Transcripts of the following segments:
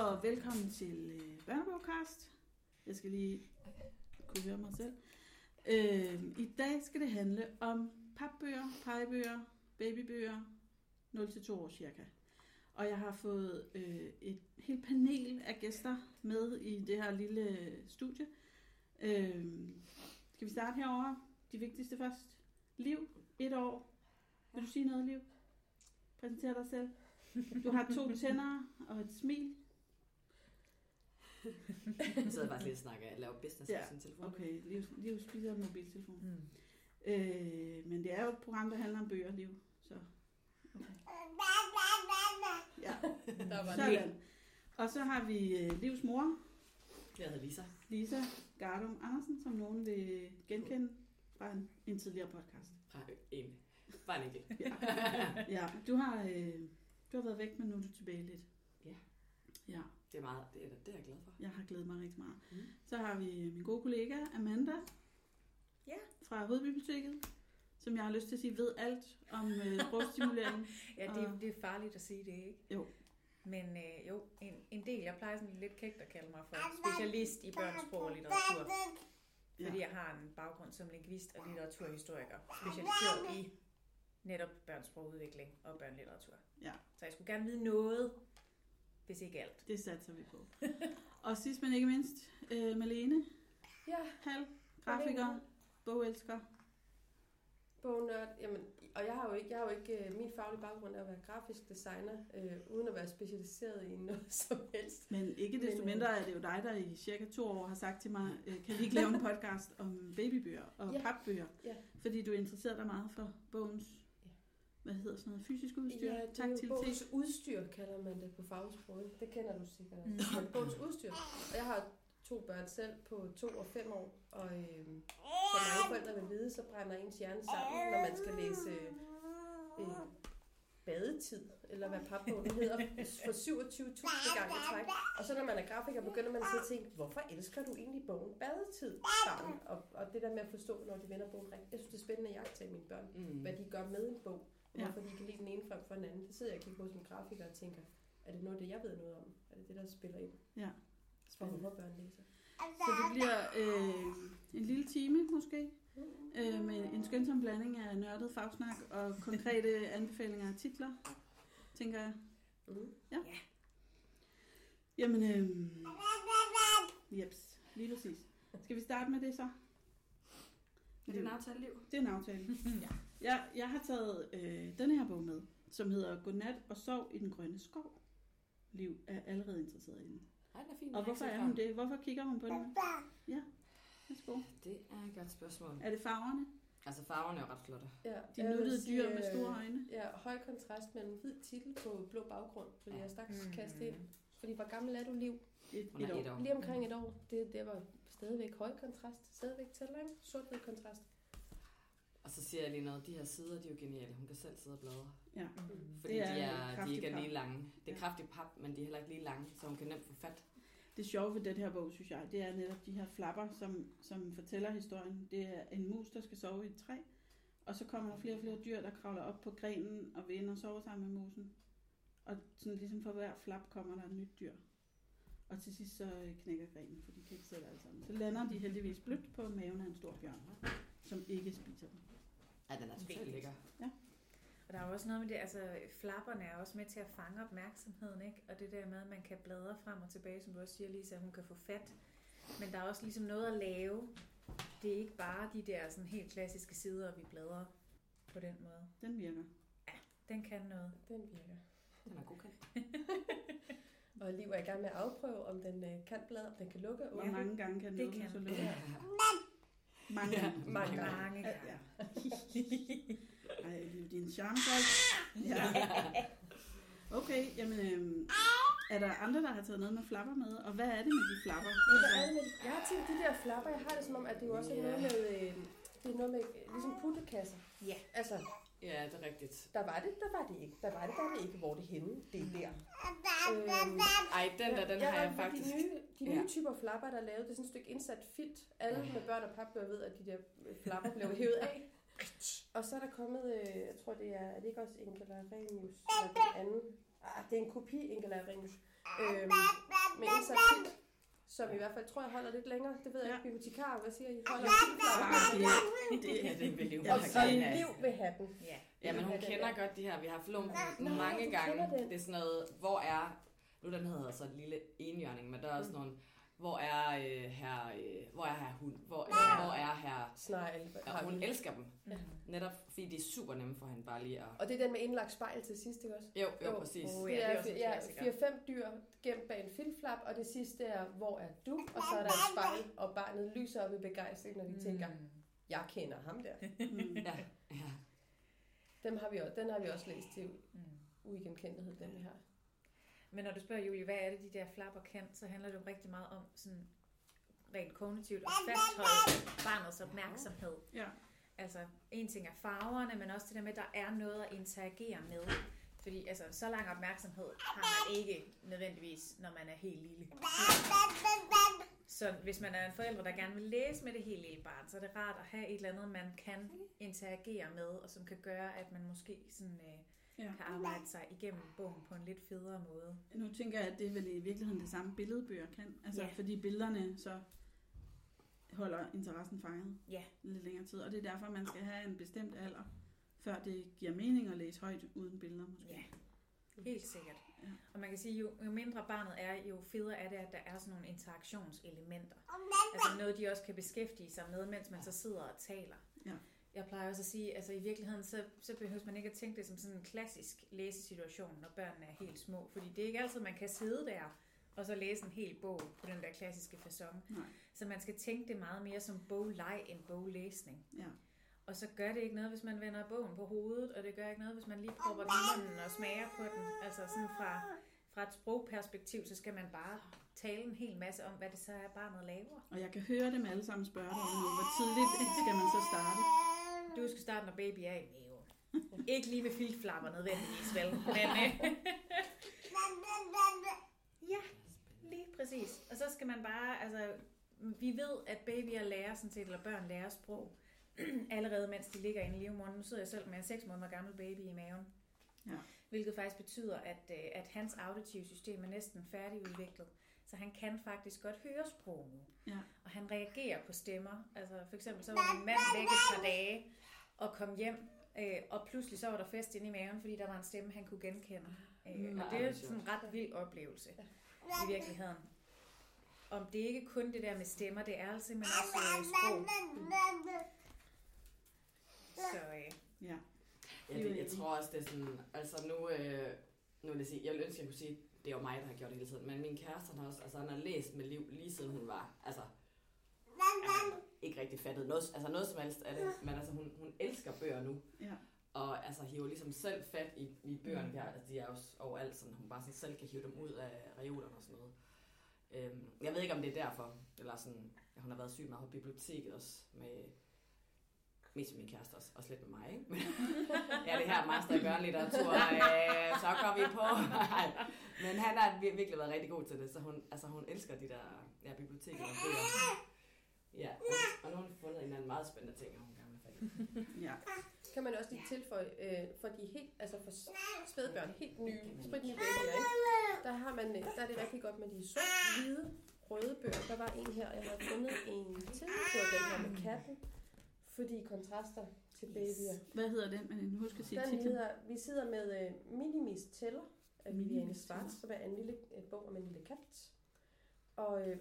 Og velkommen til øh, Børnebogkast. Jeg skal lige kunne høre mig selv. Øh, I dag skal det handle om papbøger, pegebøger, babybøger, 0-2 år cirka. Og jeg har fået øh, et helt panel af gæster med i det her lille studie. Øh, skal vi starte herover? De vigtigste først. Liv, et år. Vil du sige noget, Liv? Præsenter dig selv. Du har to tænder og et smil. Jeg sidder bare lige og snakker. Jeg laver business Ja, på sin telefon. Okay, Liv, Liv spiser en mobiltelefon. Mm. Øh, men det er jo et program, der handler om bøger, Liv. Så, okay. Ja, Der var det. sådan. Og så har vi øh, Livs mor, Jeg hedder Lisa. Lisa Gardum Andersen, som nogen vil genkende fra en, en tidligere podcast. Fra en. Bare en enkelt. Ja, ja du, har, øh, du har været væk, men nu er du tilbage lidt. Ja. Ja, Det er, meget, det, er, det er jeg glad for. jeg har glædet mig rigtig meget. Mm. Så har vi min gode kollega Amanda Ja. fra Hovedbiblioteket, som jeg har lyst til at sige ved alt om øh, sprogstimulering. Ja, det, det er farligt at sige det, ikke? Jo. Men øh, jo, en, en del, jeg plejer sådan lidt kægt at kalde mig for specialist i børnesprog og litteratur. Fordi jeg har en baggrund som lingvist og litteraturhistoriker, specialiseret i netop børnsprogudvikling og børnelitteratur. Ja. Så jeg skulle gerne vide noget, hvis ikke alt. Det satser vi på. Og sidst men ikke mindst, øh, Malene Ja, Hal, grafiker, bogelsker. bognørd. Jamen, og jeg har jo ikke, jeg har jo ikke øh, min faglige baggrund er at være grafisk designer, øh, uden at være specialiseret i noget som helst. Men ikke desto Men, øh, mindre er det jo dig, der i cirka to år har sagt til mig, øh, kan vi ikke lave en podcast om babybøger og Ja. papbøger? Ja. Fordi du interesserer dig meget for bogens. Hvad hedder sådan noget, fysisk udstyr, Ja, det er jo taktilitet. bogens udstyr, kalder man det på fagsproget. Det kender du sikkert også. Mm. Bogens udstyr. Og jeg har to børn selv på to og fem år, og øh, som mange forældre vil vide, så brænder ens hjerne sammen, når man skal læse øh, badetid, hvad hvad papbogen hedder, for 27.000 gange i træk. Og så når man er grafiker, begynder man så at tænke, hvorfor elsker du egentlig bogen badetid, barn? Og, og det der med at forstå, når de vender bogen rigtigt. Jeg synes, det er spændende at jagtage mine børn, Mm. hvad de gør med en bog, og Ja. hvorfor de kan lide den ene frem for den anden. Det sidder jeg og kigger på som grafiker og tænker, er det noget det, jeg ved noget om? Er det det, der spiller ind Ja. for, Spændende. hvorfor børn læser? Så det bliver øh, en lille time måske, øh, med en skønsom blanding af nørdet fagsnak og konkrete anbefalinger af titler, tænker jeg. Mm. Jamen, øh, jeps, lige præcis. Skal vi starte med det så? Er det en aftale, Liv? Det er en aftale. ja. Jeg, jeg har taget øh, denne her bog med, som hedder Godnat og sov i den grønne skov. Liv er allerede interesseret i den. Nej, den er fin. Og hvorfor er hun det? Hvorfor kigger hun på den? Ja, værsgo. Det er et godt spørgsmål. Er det farverne? Altså, farverne er ret flotte. Ja, De nuttede sige, dyr med øh, store øjne? Ja, høj kontrast mellem hvid titel på blå baggrund, fordi jeg straks Mm. kastet ind. Fordi hvor gammel er du, Liv? Et, et er år. et år. Lige omkring et år. Det, det var stadigvæk høj kontrast. Stadigvæk tæller, ikke? Sort-hvid kontrast. Og så siger jeg lige noget. De her sider, de er jo geniale. Hun kan selv sidde og bladre. Ja. Fordi Det de, er er, de ikke er lige lange. Det er Ja. kraftigt pap, men de er heller ikke lige lange, så hun kan nemt få fat. Det sjove ved den her bog, synes jeg, det er netop de her flapper, som, som fortæller historien. Det er en mus, der skal sove i et træ, og så kommer der flere og flere dyr, der kravler op på grenen og vil ind og sove sammen med musen. Og sådan ligesom for hver flap kommer der et nyt dyr. Og til sidst så øh, knækker grenen, for de kan ikke sætte alle sammen. Så lander de heldigvis blødt på maven af en stor bjørn, som ikke spiser dem. Ja, den er totalt lækker. Og der er jo også noget med det, altså flapperne er også med til at fange opmærksomheden, ikke? Og det der med, at man kan bladre frem og tilbage, som du også siger, Lisa, at hun kan få fat. Men der er også ligesom noget at lave. Det er ikke bare de der sådan helt klassiske sider, vi bladrer på den måde. Den virker. Den kan noget. Den virker. Den er god kan. Og Liv er i gang med at afprøve, om den øh, kan bladre, om den kan lukke og Hvor mange gange kan den det åbne kan så den. lukke? Ja. Mange Ja. gange. Mange gange. Mange Ja, gange. ja. Ej, det er jo din charmefolk. Ja. Okay, jamen, øhm, er der andre, der har taget noget med flapper med? Og hvad er det med de flapper? Ja, hvad er det med de- Jeg har tænkt, de der flapper, jeg har det som om, at det jo også er noget med, øh, det er noget med øh, ligesom puttekasser. Ja. Altså, Ja, det er rigtigt. der var det, der var det ikke. Der var det, der var det ikke. Hvor er det henne? Det er der. Øhm, Ej, den der, den har jeg faktisk... De nye, de nye Ja. typer flapper, der er lavet, det er sådan et stykke indsat filt. Alle med børn og papbøger ved, at de der flapper blev hævet af. Og så er der kommet, øh, jeg tror det er, er det ikke også Enkel Arrhenius, eller den anden Ah, det er en kopi, Ingela Ringens. Øhm, med Insert som i hvert fald tror jeg holder lidt længere. Det ved jeg Ja. ikke, bibliotekar, hvad siger I? Holder det, det, Ja, det vil jo Ja, bare Og gerne liv vil have den. Ja. Ja, men hun Ja, det kender er- godt de her. Vi har haft lånt mange gange. den. Det er sådan noget, hvor er... Nu den hedder så lille enhjørning, men der er også nogle... Hvor er øh, her, øh, hvor er her hund? Hvor, Ja. hvor er her... Snegl. Og hun elsker dem. Ja. Netop fordi de er super nemme for hende bare lige at... Og det er den med indlagt spejl til sidst, ikke også? Jo, jo, Jo. præcis. Oh, Det ja, det er er, en ja, klassiker. 4-5 dyr gemt bag en filflap, og det sidste er, hvor er du? Og så er der et spejl, og barnet lyser op i begejstring, når de tænker, Mm. jeg kender ham der. mm. Ja, ja. Dem har vi også, den har vi også læst til Mm. uigenkendelighed, den vi har. Men når du spørger Julie, hvad er det, de der flapper kan, så handler det jo rigtig meget om sådan rent kognitivt at fastholde barnets opmærksomhed. Ja. Altså, en ting er farverne, men også det der med, at der er noget at interagere med. Fordi altså, så lang opmærksomhed har man ikke nødvendigvis, når man er helt lille. Så hvis man er en forælder, der gerne vil læse med det helt lille barn, så er det rart at have et eller andet, man kan interagere med, og som kan gøre, at man måske sådan, øh, Ja. kan arbejde sig igennem bogen på en lidt federe måde. Nu tænker jeg, at det er vel i virkeligheden det samme billedbøger kan. Altså, Ja. fordi billederne så holder interessen fanget Ja. lidt længere tid. Og det er derfor, man skal have en bestemt alder, før det giver mening at læse højt uden billeder måske. Ja, helt sikkert. Ja. Og man kan sige, jo, jo mindre barnet er, jo federe er det, at der er sådan nogle interaktionselementer. Altså noget, de også kan beskæftige sig med, mens man så sidder og taler. Ja. Jeg plejer også at sige, altså i virkeligheden, så, så behøver man ikke at tænke det som sådan en klassisk læsesituation, når børnene er helt små. Fordi det er ikke altid, man kan sidde der og så læse en hel bog på den der klassiske façon. Nej. Så man skal tænke det meget mere som bogleg end boglæsning. Ja. Og så gør det ikke noget, hvis man vender bogen på hovedet, og det gør ikke noget, hvis man lige propper den i munden og smager på den. Altså sådan fra, fra et sprogperspektiv, så skal man bare tale en hel masse om, hvad det så er, barnet laver. Og jeg kan høre dem alle sammen spørge dig nu, hvor tidligt skal man så starte? Du skal starte, når baby er i maven. ikke lige med filtflapper nødvendigvis, vel? Men, øh, ja, lige præcis. Og så skal man bare, altså, vi ved, at babyer lærer sådan set, eller børn lærer sprog, allerede mens de ligger inde i livmoderen. Nu sidder jeg selv med en 6 måneder gammel baby i maven. Ja. Hvilket faktisk betyder, at, øh, at hans auditive system er næsten færdigudviklet. Så han kan faktisk godt høre sprog nu. Ja. Og han reagerer på stemmer. Altså for eksempel så var min mand væk et par dage og kom hjem. Øh, og pludselig så var der fest inde i maven, fordi der var en stemme, han kunne genkende. Øh, Mm. og det er sådan en ret vild oplevelse i virkeligheden. Om det er ikke kun det der med stemmer, det er altså simpelthen også øh, sprog. Så øh, Ja. Ja, det, jeg tror også, det er sådan, altså nu, øh, nu vil jeg sige, jeg ville ønske, at jeg kunne sige, det er jo mig, der har gjort det hele tiden, men min kæreste, han har også, altså han har læst med liv, lige siden hun var, altså, altså ikke rigtig fattet noget, altså noget som helst af det, men altså hun, hun elsker bøger nu, Ja. og altså hiver ligesom selv fat i, i bøgerne, Mm. har, altså de er jo overalt, sådan, hun bare sådan selv kan hive dem ud af reolerne og sådan noget. Øhm, jeg ved ikke, om det er derfor, eller sådan, at hun har været syg meget på biblioteket også, med, mest med min kæreste også, også lidt med mig, ikke? Men, ja, det her master i børnelitteratur, øh, så går vi på. Men han har vir- virkelig været rigtig god til det, så hun, altså, hun elsker de der ja, biblioteker og bøger. Ja, og, og nu har hun fundet en eller anden meget spændende ting, hun gerne vil have fat i. ja. Kan man også lige tilføje, øh, for de helt, altså for spædbørn, helt nye, spritnye babyer, ikke? Der, har man, øh, der er det rigtig godt med de sort-hvide røde bøger. Der var en her, jeg har fundet en til, det var den her med katten, fordi kontraster til babyer. Hvad hedder den? Men husk at sige Den titlen. hedder, vi sidder med øh, Minimis Teller af Viviane Schwartz, som er en lille øh, bog om en lille kat. Og øh,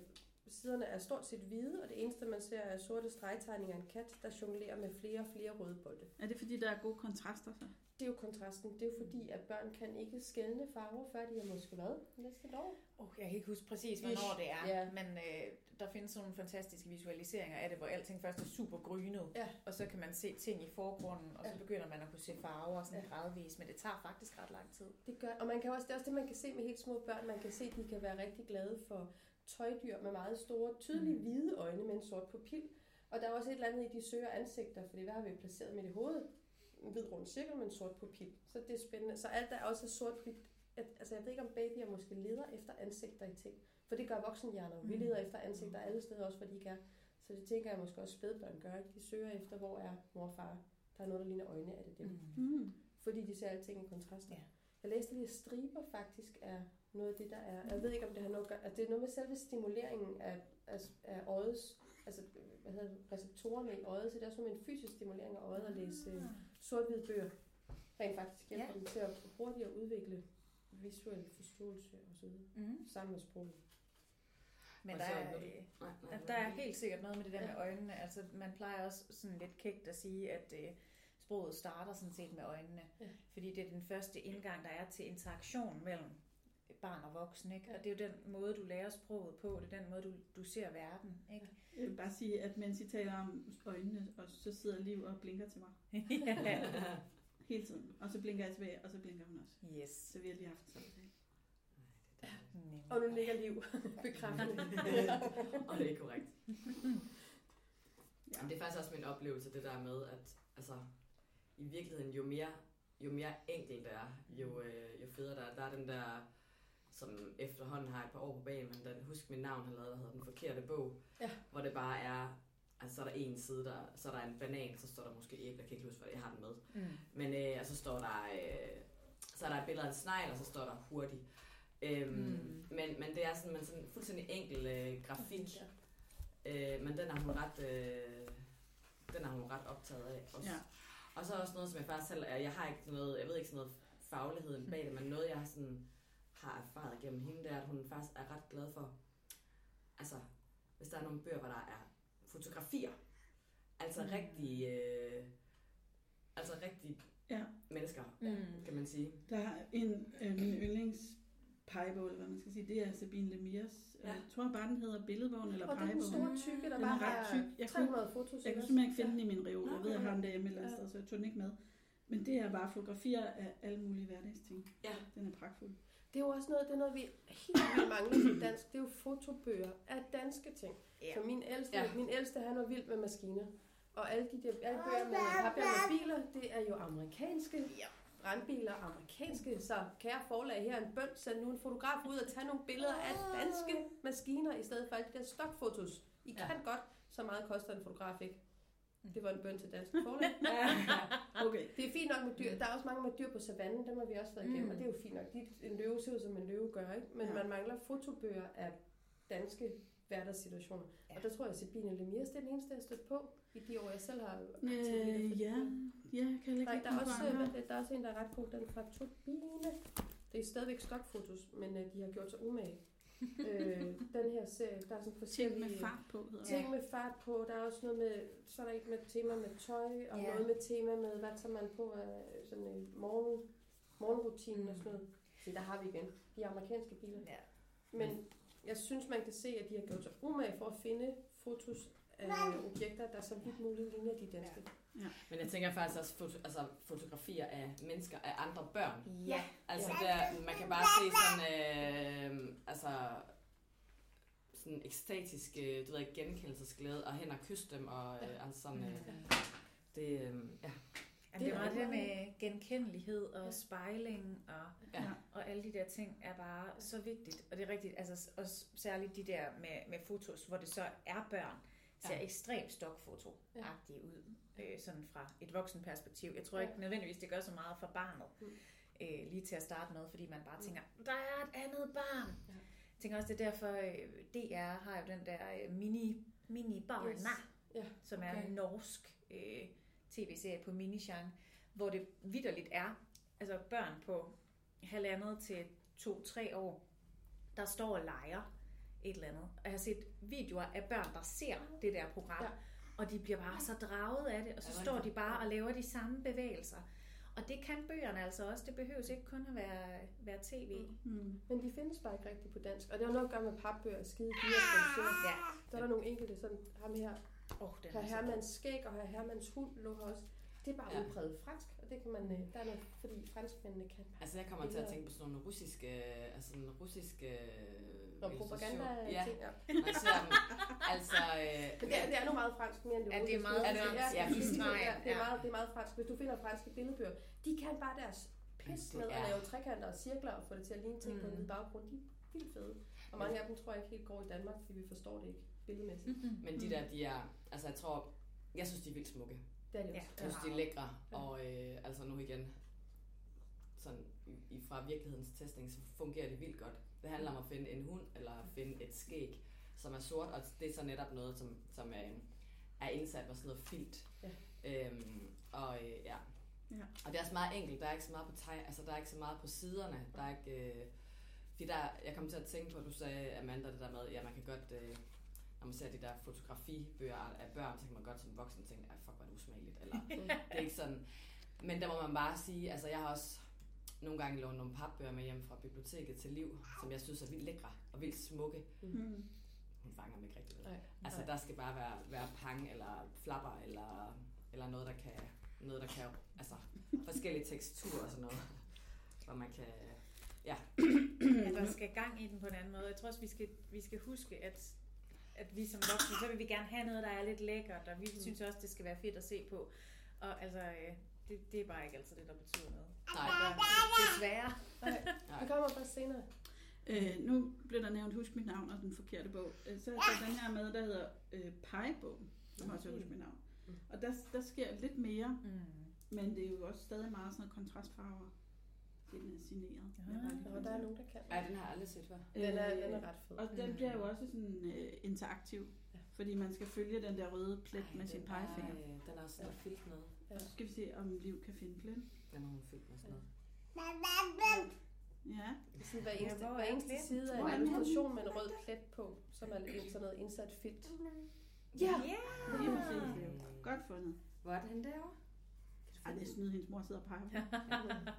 siderne er stort set hvide, og det eneste, man ser, er sorte stregtegninger af en kat, der jonglerer med flere og flere røde bolde. Er det fordi, der er gode kontraster så? Det er jo kontrasten. Det er jo fordi, at børn kan ikke skelne farver, før de er måske hvad? Næste år? oh, jeg kan ikke huske præcis, hvornår det er, Ja. men øh, der findes sådan nogle fantastiske visualiseringer af det, hvor alting først er super grynet, Ja. og så kan man se ting i forgrunden, og så Ja. begynder man at kunne se farver sådan Ja. gradvist, men det tager faktisk ret lang tid. Det gør, og man kan også, det er også det, man kan se med helt små børn. Man kan se, at de kan være rigtig glade for tøjdyr med meget store, tydelige Mm. hvide øjne med en sort pupil. Og der er også et eller andet i, de søger ansigter, fordi hvad har vi placeret midt i hovedet? En hvid rund cirkel med en sort pupil. Så det er spændende. Så alt er også sort-hvidt. Altså jeg ved ikke, om babyer måske leder efter ansigter i ting. For det gør voksenhjerner. Vi Mm. leder efter ansigter alle steder, også hvor de ikke er. Så det tænker jeg måske også spædbørn gør. Ikke? De søger efter, hvor er mor og far. Der er noget, der ligner øjne, er det dem. Mm. Mm. Fordi de ser alting i kontraster. Ja. Jeg læste lige, at striber faktisk er noget af det, der er... Jeg ved ikke, om det har noget at gøre... Altså, det er noget med selve stimuleringen af, af, af øjets... Altså, hvad hedder det, receptorerne i øjet. Så det er også en fysisk stimulering af øjet at læse øh, sort-hvide bøger. Rent faktisk hjælper Ja. dem til at hurtigere udvikle visuel forståelse og så videre. Mm. Sammen med sproget. Men der er, øh, der er helt sikkert noget med det der Ja. med øjnene. Altså, man plejer også sådan lidt kægt at sige, at øh, sproget starter sådan set med øjnene. Ja. Fordi det er den første indgang, der er til interaktion mellem barn og voksen. Ikke? Ja. Og det er jo den måde, du lærer sproget på. Det er den måde, du, du ser verden. Ikke? Jeg vil bare sige, at mens I taler om øjnene, og så sidder Liv og blinker til mig ja. hele tiden. Og så blinker jeg tilbage, og så blinker hun også. Yes. Så vi har lige haft en samtale. Nemlig. Og nu ligger liv bekræftende. og det er korrekt. Ja. Jamen, det er faktisk også min oplevelse, det der med, at altså, i virkeligheden, jo mere, jo mere enkelt det er, jo, øh, jo federe der er. Der er den der, som efterhånden har et par år på bagen, men den Husk Mit Navn har lavet, der hedder Den Forkerte Bog, Ja. hvor det bare er, altså så er der en side, der, så er der en banan, så står der måske æble, jeg kan ikke huske, hvad jeg har den med. Mm. Men øh, og så står der, øh, så er der et billede af en snegl, og så står der hurtig. Øhm, Mm. mm. men, men det er sådan, man sådan fuldstændig enkel øh, grafik, øh, men den er hun ret, øh, den er hun ret optaget af også. Ja. Og så også noget, som jeg faktisk selv jeg har ikke noget, jeg ved ikke sådan noget faglighed bag det, men noget, jeg sådan har erfaret gennem hende, det er, at hun faktisk er ret glad for, altså, hvis der er nogle bøger, hvor der er fotografier, altså Mm. rigtige, øh, altså rigtige Ja. mennesker, Mm. kan man sige. Der er en, øh, min yndlings pegebog, eller hvad man skal sige, det er Sabine Lemirs. Ja. Ja. Jeg tror bare, den hedder Billedbogen eller Og det er den pegebogen. store tykke, der Den er bare ret tyk. Jeg kunne- 300 fotos. Jeg kan ikke simpelthen ikke finde den i min reol. Jeg ved, jeg har den derhjemme eller andet Ja. sted, så jeg tog den ikke med. Men det er bare fotografier af alle mulige hverdagsting. Ja. Den er pragtfuld. Det er jo også noget, det er noget vi helt vildt mangler som dansk. Det er jo fotobøger af danske ting. Ja. Så min ældste, Ja. min ældste, han var vild med maskiner. Og alle de der alle bøger med papir med biler, det er jo amerikanske Ja. brandbiler, amerikanske. Så kære forlag, her er en bønd, send nu en fotograf ud og tage nogle billeder af danske maskiner, i stedet for alle de der stokfotos. I Ja. kan godt, så meget koster en fotograf ikke. Det var en bøn til dansk forlag. Okay. Det er fint nok med dyr. Der er også mange med dyr på savannen, dem har vi også været igennem, Mm. og det er jo fint nok. De, en løve ser ud som en løve gør, ikke? Men Ja. man mangler fotobøger af danske hverdagssituationer. Ja. Og der tror jeg, at Sabine Lemirs det er den eneste, jeg har stødt på i de år, jeg selv har. Øh, ja. Ja, jeg kan ikke Nej, der er, også, andre. øh, der er også en, der er ret god, den fra Turbine. Det er stadigvæk stokfotos, men øh, de har gjort sig umage. Øh, den her serie, der er sådan forskellige... Ting med fart på, hedder. Ting med fart på, der er også noget med, så er der et med tema med tøj, og Ja. noget med tema med, hvad tager man på af sådan en morgen, morgenrutinen og sådan noget. Så der har vi igen de amerikanske biler. Ja. Men jeg synes, man kan se, at de har gjort sig umage for at finde fotos af objekter, der så vidt muligt ligner de danske. Men jeg tænker faktisk også foto, altså, fotografier af mennesker, af andre børn. Ja. Altså, Ja. der, man kan bare se sådan, øh, altså, sådan ekstatisk, øh, du ved ikke, genkendelsesglæde, og hen og kysse dem, og øh, altså sådan, øh, det, øh, ja. Jamen, det er meget det der med genkendelighed og Ja. spejling og, Ja. og alle de der ting er bare så vigtigt. Og det er rigtigt, altså også særligt de der med, med fotos, hvor det så er børn, ser Ja. ekstremt stokfoto-agtige ud, øh, sådan fra et voksenperspektiv. Jeg tror Ja. ikke nødvendigvis, det gør så meget for barnet, Mm. øh, lige til at starte med, fordi man bare tænker, der er et andet barn. Ja. Jeg tænker også, det er derfor, øh, DR har jo den der øh, mini, mini barna, Yes. Ja, som er en norsk øh, tv-serie på minisgenre, hvor det vidderligt er altså børn på halvandet til to-tre år, der står og leger et eller andet. Og jeg har set videoer af børn, der ser det der program, Ja. og de bliver bare så draget af det, og så Ja, står de bare og laver de samme bevægelser. Og det kan bøgerne altså også. Det behøves ikke kun at være, være tv. Mm. Men de findes bare ikke rigtigt på dansk. Og det har noget at gøre med papbøger og skide dyre. Ja. Så er der nogle enkelte, sådan ham her, Oh, den er så Hermans skæg og Herr Hermans hund lå her også. Det er bare Ja. udpræget fransk, og det kan man, øh, der er noget, fordi franskmændene kan. Altså, jeg kommer til at tænke på sådan nogle russiske, altså sådan russiske... Og propaganda Ja, ting, ja. man ser. Altså, øh, Men det er, det er nu meget fransk mere end det Ja, det er meget det ja, fransk? ja, Ja, er- ja, det, er ja. meget, det er meget fransk. Hvis du finder franske billedbøger, de kan bare deres pis med at lave trekanter og cirkler og få det til at ligne ting på en Mm. hvid baggrund. De er vildt fede. Og mange af dem tror jeg ikke helt går i Danmark, fordi vi forstår det ikke billedmæssigt. Mm-hmm. men de der, de er... Altså, jeg tror... Jeg synes, de er vildt smukke. Det er Ja. også. Jeg synes, de er lækre. Og øh, altså nu igen... Sådan, i- i, fra virkelighedens testning, så fungerer det vildt godt. Det handler om at finde en hund, eller at finde et skæg, som er sort, og det er så netop noget, som, som er, er indsat med sådan noget filt. Ja. Øhm, og øh, ja. Ja. Og det er også meget enkelt, der er ikke så meget på teg, altså der er ikke så meget på siderne, der er ikke, øh, fordi der, jeg kom til at tænke på, at du sagde, Amanda, det der med, ja, man kan godt, øh, når man ser de der fotografibøger af børn, så kan man godt som voksen tænke, ej, fuck, er det usmageligt, eller det er ikke sådan. Men der må man bare sige, altså jeg har også nogle gange lånt nogle papbøger med hjem fra biblioteket til liv, som jeg synes er vildt lækre og vildt smukke. Mm. Hun fanger mig ikke rigtig ved. Nej. Altså der skal bare være, være pang eller flapper eller, eller noget, der kan, noget, der kan, altså forskellige teksturer og sådan noget, hvor man kan, ja, at der skal gang i den på en anden måde. Jeg tror også, vi skal, vi skal huske, at, at vi som voksne, så vil vi gerne have noget, der er lidt lækkert, og vi synes også, det skal være fedt at se på. Og altså, øh, det, det er bare ikke altid det, der betyder noget. nej, Desværre. Det kommer først senere. Øh, nu blev der nævnt Husk mit navn og den forkerte bog. Øh, Så er der den her med, der hedder øh, Pegebogen, som også er Husk mit navn. Og der, der sker lidt mere, Mm. men det er jo også stadig meget sådan noget kontrastfarver. Den er signeret. Ja, Og der er nogen, der kan. Ej, den har jeg aldrig set før. Den er, Øh, den er ret fed. Og den bliver jo også sådan øh, interaktiv, Ja. fordi man skal følge den der røde plet Ej, med sin pegefinger. Er, øh, den er også sådan noget Og så skal vi se, om Liv kan finde. Den har hun fyldt med sådan noget. Ja, Sådan hver eneste, hvor hver er eneste side er er en illustration med en rød plet på, som er en- sådan noget indsat filt. Ja! lige præcis. Godt fundet. Hvor er den henne derovre? Ej, det er snyd, hendes mor sidder og peger.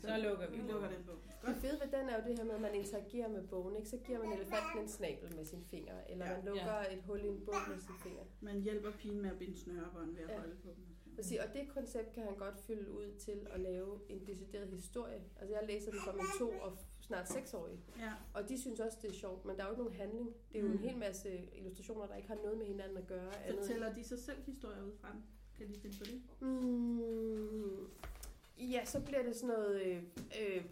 Så lukker vi. Vi lukker den bog. Det fede ved den er jo det her med, at man interagerer med bogen. Ikke? Så giver man elefanten en snabel med sine fingre, eller Ja. man lukker et hul i en bog med sine fingre. Man hjælper pigen med at binde snørebånd ved at Ja. holde på dem. Og sige, Og det koncept kan han godt fylde ud til at lave en decideret historie. Altså jeg læser den for min to og snart seksårige, Ja, og de synes også, det er sjovt, men der er jo ikke nogen handling. Det er jo en Mm. hel masse illustrationer, der ikke har noget med hinanden at gøre. fortæller de sig selv historier ud fra? Kan de finde på det? Mm, ja, så bliver det sådan noget... Øh, øh,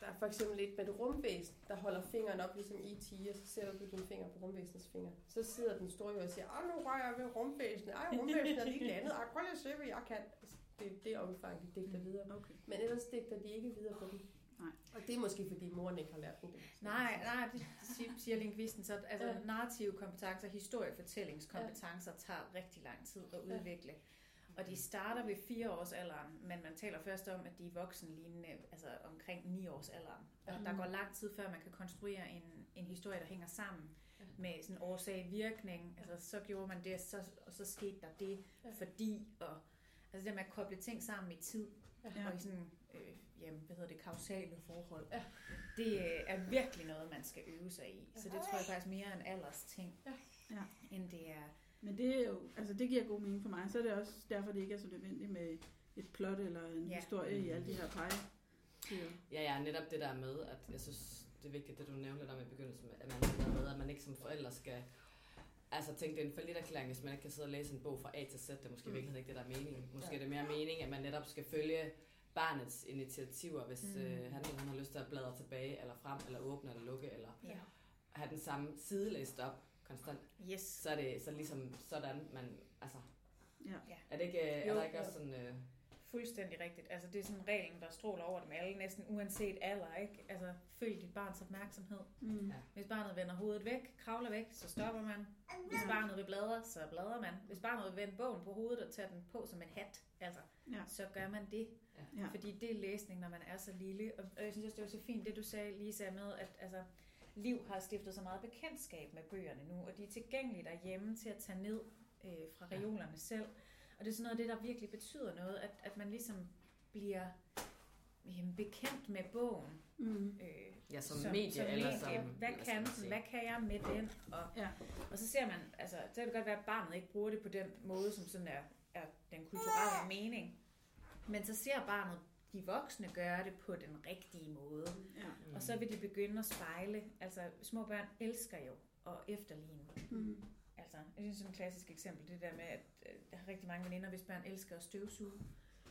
der er for eksempel et med et rumvæsen, der holder fingeren op ligesom E.T., og så ser du din finger på rumvæsenets finger. Så sidder den store jo og siger, Åh, nu rører jeg ved rumvæsenet. Ej, rumvæsenet er lige landet. Ej, prøv lige at se, hvad jeg kan. Altså, Det er det omfang, de digter videre. Okay. Men ellers digter de ikke videre på den. Nej. Og det er måske, fordi moren ikke har lært den det. Nej, nej, det siger, lingvisten så. Altså, Ja. narrative kompetencer, historiefortællingskompetencer tager rigtig lang tid at udvikle. Og de starter ved fire års alderen, men man taler først om, at de er voksenlignende, altså omkring ni års alderen. Og der går lang tid før man kan konstruere en, en historie, der hænger sammen med sådan årsag-virkning. Altså så gjorde man det, så, og så skete der det, Ja. fordi, og altså det med at koble ting sammen i tid, Ja. og i sådan, øh, jamen, hvad hedder det, kausale forhold. Ja. Det øh, er virkelig noget, man skal øve sig i. Så det tror jeg faktisk mere er en alders ting, Ja. end det er... Men det er jo, altså det giver god mening for mig. Så er det også derfor, det ikke er så nødvendigt med et plot eller en Ja. historie i alle de her pege. Ja, ja, netop det der med, at jeg synes, det er vigtigt, det du nævnte lidt om i begyndelsen, at man, der med, at man ikke som forældre skal altså tænke, det er en forlitterklæring, hvis man ikke kan sidde og læse en bog fra A til Z. Det er måske Mm. virkeligheden ikke det, der er meningen. Måske Ja. er det mere mening, at man netop skal følge barnets initiativer, hvis Mm. mm. øh, han eller hun har lyst til at bladre tilbage, eller frem, eller åbne, eller lukke, eller Ja. have den samme side læst op konstant. Yes. Så er det så ligesom sådan, man, altså, Ja. Er det ikke, er Jo, der ikke jo. også sådan, øh, Fuldstændig rigtigt. Altså det er sådan reglen, der stråler over dem alle, næsten uanset alder, ikke? Altså følg dit barns opmærksomhed. Mm. Ja. Hvis barnet vender hovedet væk, kravler væk, så stopper man. Hvis barnet vil bladre, så bladrer man. Hvis barnet vil vende bogen på hovedet og tage den på som en hat, altså, Ja. så gør man det. Ja. Fordi det er læsning, når man er så lille. Og og jeg synes også, det var så fint, det du sagde, Lisa, med, at altså, Liv har stiftet så meget bekendtskab med bøgerne nu, og de er tilgængelige derhjemme til at tage ned øh, fra Ja. reolerne selv. Og det er sådan noget af det, der virkelig betyder noget, at, at man ligesom bliver jamen, bekendt med bogen. Mm. Øh, ja, som, medie, som eller medie. som... Hvad kan den? Hvad kan jeg med den? Og, Ja. og så ser man, altså, så kan det godt være, at barnet ikke bruger det på den måde, som sådan er, er den kulturelle mening. Men så ser barnet de voksne gøre det på den rigtige måde. Ja. Mm. Og så vil de begynde at spejle. Altså, små børn elsker jo at efterligne. Mm. Altså, jeg synes, det er et klassisk eksempel, det der med, at øh, jeg har rigtig mange veninder, hvis børn elsker at støvsuge.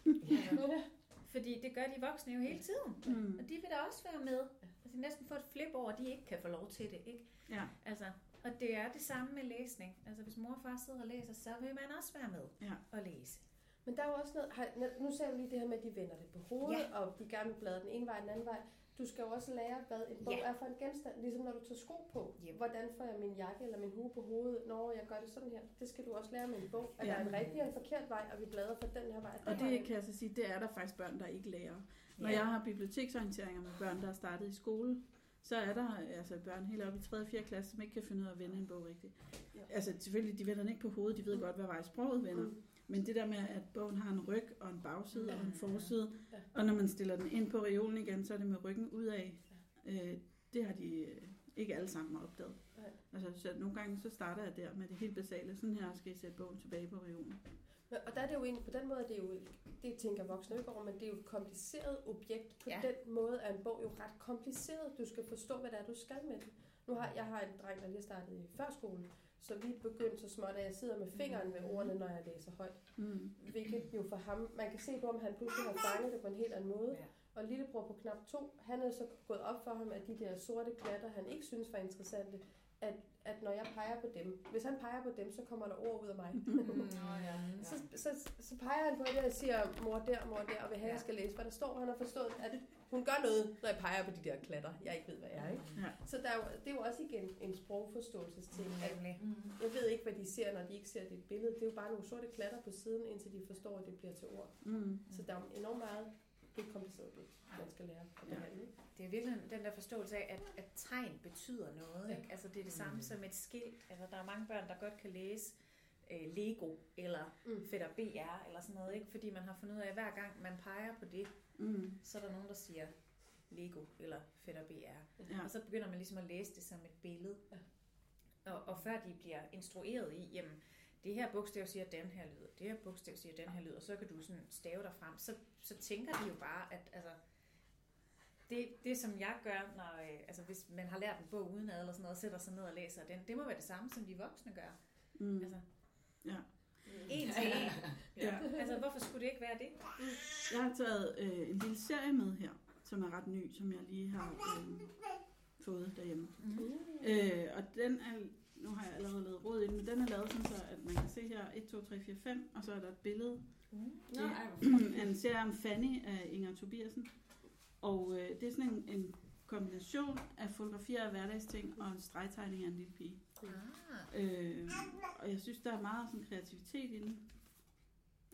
Altså, fordi det gør de voksne jo hele tiden. Mm. Og de vil da også være med. Altså, næsten få et flip over, at de ikke kan få lov til det, ikke? Ja. Altså, og det er det samme med læsning. Altså, hvis mor og far sidder og læser, så vil man også være med Ja. og læse. Men der er jo også noget, har- nu ser vi lige det her med, at de vender det på hovedet, ja. og de gerne vil bladre den ene vej og den anden vej. Du skal jo også lære, hvad en bog Ja. er for en genstand, ligesom når du tager sko på. Yep. Hvordan får jeg min jakke eller min hue på hovedet, når jeg gør det sådan her. Det skal du også lære med en bog. At Ja. der er en rigtig og en forkert vej, og vi bladrer fra den her vej. Og her det vej. kan jeg så sige, det er der faktisk børn, der ikke lærer. Når Ja. jeg har biblioteksorienteringer med børn, der er startet i skole, så er der altså børn helt oppe i 3. og 4. klasse, som ikke kan finde ud af at vende en bog rigtigt. Ja. Altså selvfølgelig, de vender den ikke på hovedet, de ved Mm. godt, hvad vej sproget vender. Mm. Men det der med, at bogen har en ryg og en bagside og en forside, Ja. og når man stiller den ind på reolen igen, så er det med ryggen udad. Øh, det har de øh, ikke alle sammen opdaget. Altså, så nogle gange så starter jeg der med det helt basale. Sådan her skal I sætte bogen tilbage på reolen. Og der er det jo egentlig, på den måde er det jo, det tænker voksne ikke over, men det er jo et kompliceret objekt. På Ja. ja. den måde er en bog jo ret kompliceret. Du skal forstå, hvad det er, du skal med den. Nu har jeg har en dreng, der lige har startet i førskole, så vi er begyndt så småt, at jeg sidder med fingeren ved ordene, når jeg læser højt. Mm. Hvilket jo for ham, man kan se på, om han pludselig har fanget det på en helt anden måde. Ja. Og lillebror på knap to, han er så gået op for ham, at de der sorte klatter, han ikke synes var interessante, at, at når jeg peger på dem, hvis han peger på dem, så kommer der ord ud af mig. Nå, ja. Så, så, så peger han på det og siger, mor der, mor der, og vil have, at Ja. jeg skal læse, hvad der står. Han har forstået, at hun gør noget, når jeg peger på de der klatter, jeg ikke ved, hvad er. Ikke? Ja. Så der er jo, det er jo også igen en sprogforståelsesting. At Nemlig. jeg ved ikke, hvad de ser, når de ikke ser dit billede. Det er jo bare nogle sorte klatter på siden, indtil de forstår, at det bliver til ord. Mm. Så der er enormt meget det er kompliceret objekt, man skal lære at behandle. ikke? Det er virkelig den der forståelse af, at, at tegn betyder noget. Ja. Ikke? Altså det er det samme Mm. som et skilt. Altså der er mange børn, der godt kan læse øh, Lego eller Mm. Fætter BR eller sådan noget. Ikke? Fordi man har fundet ud af, at hver gang man peger på det, Mm. så er der nogen, der siger Lego eller Fætter BR. Ja. Og så begynder man ligesom at læse det som et billede. Ja. Og, og før de bliver instrueret i, jamen, det her bogstav siger den her lyd, det her bogstav siger den her lyd, og så kan du sådan stave dig frem, så, så tænker de jo bare, at altså, det, det som jeg gør, når, øh, altså hvis man har lært en bog udenad eller sådan noget, og sætter sig ned og læser den, det må være det samme, som de voksne gør. Mm. Altså, Ja. en til en. Ja. Altså, hvorfor skulle det ikke være det? Jeg har taget øh, en lille serie med her, som er ret ny, som jeg lige har øh, fået derhjemme. Mm. Øh, og den er, nu har jeg allerede lavet råd i den, men den er lavet sådan så, at man kan se her 1, 2, 3, 4, 5, og så er der et billede Mm. Flot. af en serie om Fanny af Inger Tobiasen. Og øh, det er sådan en, en kombination af fotografier af hverdagsting og en stregtegning af en lille pige. Ah. Øh, og jeg synes, der er meget sådan kreativitet i den.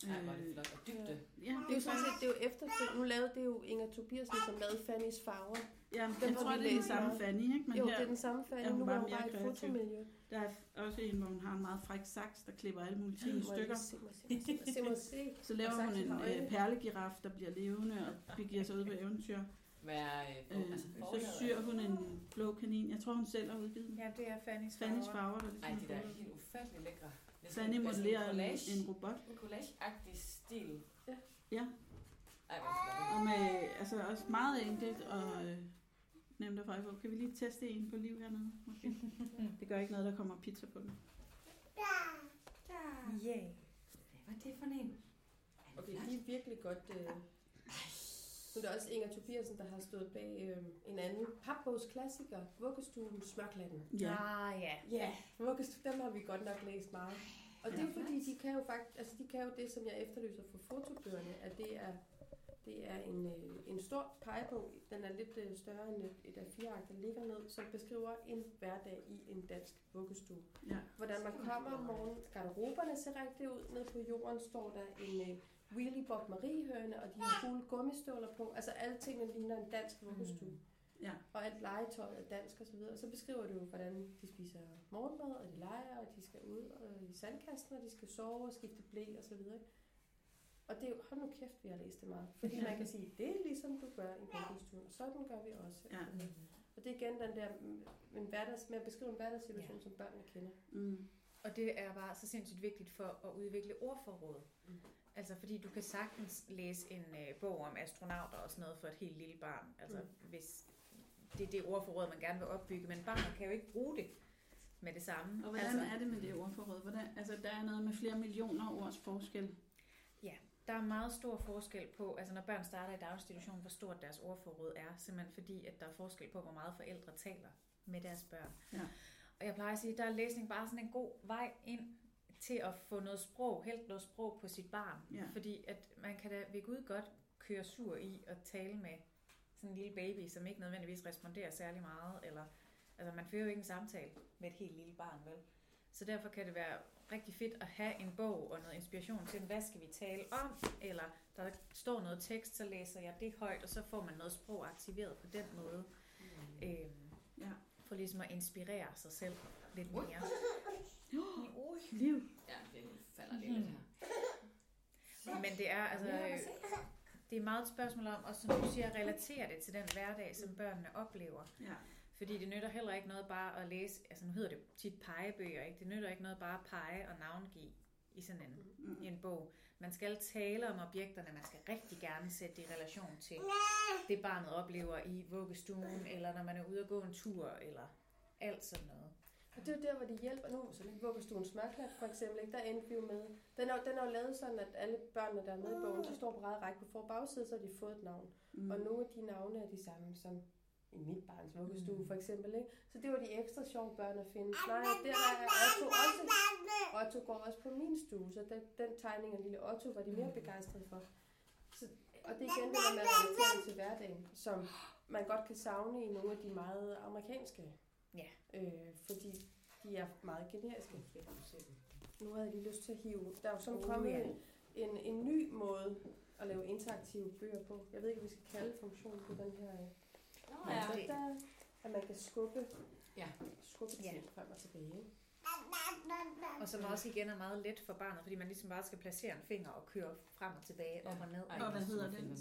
Ej, hvor er det flot. Og dybde. ja, Det er jo sådan set, det er jo efterfølgende. Nu lavede det jo Inger Tobiasen, som lavede Fannys farver. Ja, Den jeg tror, det er den samme. Fanny, ikke? Men jo, her, det er den samme Fanny. er hun nu bare er hun bare et fotomiljø. der er også en, hvor hun har en meget fræk saks, der klipper alle mulige ting i stykker. se mig, se mig, se mig, se mig, se. Så laver hun en øh, perlegiraf, der bliver levende og begiver sig ud på eventyr. Hvad er øh, Øh, altså, så syr hun en blå kanin. Jeg tror, hun selv har udgivet den. Ja, det er Fannys Fannys farver. farver, der ligesom Ej, er de der er helt ufattelig lækre. Det er Fanny sådan modellerer en, collage. en robot. En collage-agtig stil. Ja. Ja, Ej, hvor flot. og med altså også meget enkelt og øh, nemt at feje på. Kan vi lige teste en på liv hernede? Måske? Det gør ikke noget, der kommer pizza på den. Yeah. Hvad er det for en? Okay, de er virkelig godt... Øh... Nu er det også Inger Tobiasen, der har stået bag øh, en anden papbogsklassiker, Vuggestuen Smørklatten. Ja. Ah, ja. Ja, Vuggestuen, dem har vi godt nok læst meget. Og det er jo Ja. fordi, de kan jo faktisk, altså de kan jo det, som jeg efterlyser for fotobøgerne, at det er, det er en, øh, en stor pegebog, den er lidt øh, større end et, et A4-ark, der ligger ned, som beskriver en hverdag i en dansk vuggestue. ja. Hvordan man kommer om morgenen, garderoberne ser rigtig ud, ned på jorden står der en øh, Wheelie Bob Marie-hørne, og de har gule gummistøvler på. Altså alle tingene ligner en dansk vuggestue. Ja. Og alt legetøj er dansk og så videre. Og så beskriver du, hvordan de spiser morgenmad, og de leger, og de skal ud og i sandkasten, og de skal sove og skifte blæ og så videre. Og det er jo, hold nu kæft, vi har læst det meget. Fordi man kan sige, det er ligesom du gør i vuggestuen, og sådan gør vi også. Ja. Og det er igen den der mm, en hverdags, med at beskrive en hverdagssituation, Ja. som børnene kender. Mm. Og det er bare så sindssygt vigtigt for at udvikle ordforråd. Mm. Altså fordi du kan sagtens læse en øh, bog om astronauter og sådan noget for et helt lille barn. Altså Mm. hvis det er det ordforråd, man gerne vil opbygge, men barnet kan jo ikke bruge det med det samme. Og hvordan altså, er det med det ordforråd? Hvordan, altså, der er noget med flere millioner ords forskel. Der er meget stor forskel på, altså når børn starter i daginstitution, hvor stort deres ordforråd er, simpelthen fordi, at der er forskel på, hvor meget forældre taler med deres børn. Ja. Og jeg plejer at sige, at der er læsning bare sådan en god vej ind til at få noget sprog, helt noget sprog på sit barn. Ja. Fordi at man kan da ved Gud godt køre sur i at tale med sådan en lille baby, som ikke nødvendigvis responderer særlig meget, eller altså man fører jo ikke en samtale med et helt lille barn, vel? Så derfor kan det være rigtig fedt at have en bog og noget inspiration til, hvad skal vi tale om, eller der står noget tekst, så læser jeg det højt, og så får man noget sprog aktiveret på den måde. Øhm, Ja. for ligesom at inspirere sig selv lidt mere. Liv. Ja, det falder lige lidt her. Men det er altså... øh, Det er meget et spørgsmål om, og som du siger, at relatere det til den hverdag, som børnene oplever. Ja. Fordi det nytter heller ikke noget bare at læse, altså nu hedder det tit pegebøger, ikke? Det nytter ikke noget bare at pege og navngive i sådan en, Mm. i en bog. Man skal tale om objekterne, man skal rigtig gerne sætte det i relation til det barnet oplever i vuggestuen, eller når man er ude at gå en tur, eller alt sådan noget. Og det er jo der, hvor de hjælper nu. Så lidt vuggestuens smørklat for eksempel, ikke? der endte vi jo med. Den er, den er jo lavet sådan, at alle børnene, der er med i bogen, de står på række række på for bagside, så har de fået et navn. Mm. Og nogle af de navne er de samme som i mit barns vuggestue Mm. for eksempel. Ikke? Så det var de ekstra sjove børn at finde. Nej, der er Otto også. Otto går også på min stue, så den, den tegning af lille Otto var de mere begejstrede for. Så, og det er igen det der med at relatere til hverdagen, som man godt kan savne i nogle af de meget amerikanske. Ja. Øh, fordi de er meget generiske. Nu havde jeg lige lyst til at hive. Der er jo sådan Oh, kommet ja. en, en ny måde at lave interaktive bøger på. Jeg ved ikke, hvad vi skal kalde funktionen på den her. Øh, Nå, Ja. ja. Så der, at man kan skubbe, Ja. skubbe Ja. ting frem og tilbage. Og som også igen er meget let for barnet, fordi man ligesom bare skal placere en finger og køre frem og tilbage, op og ned. Ej, Og hvad hedder den?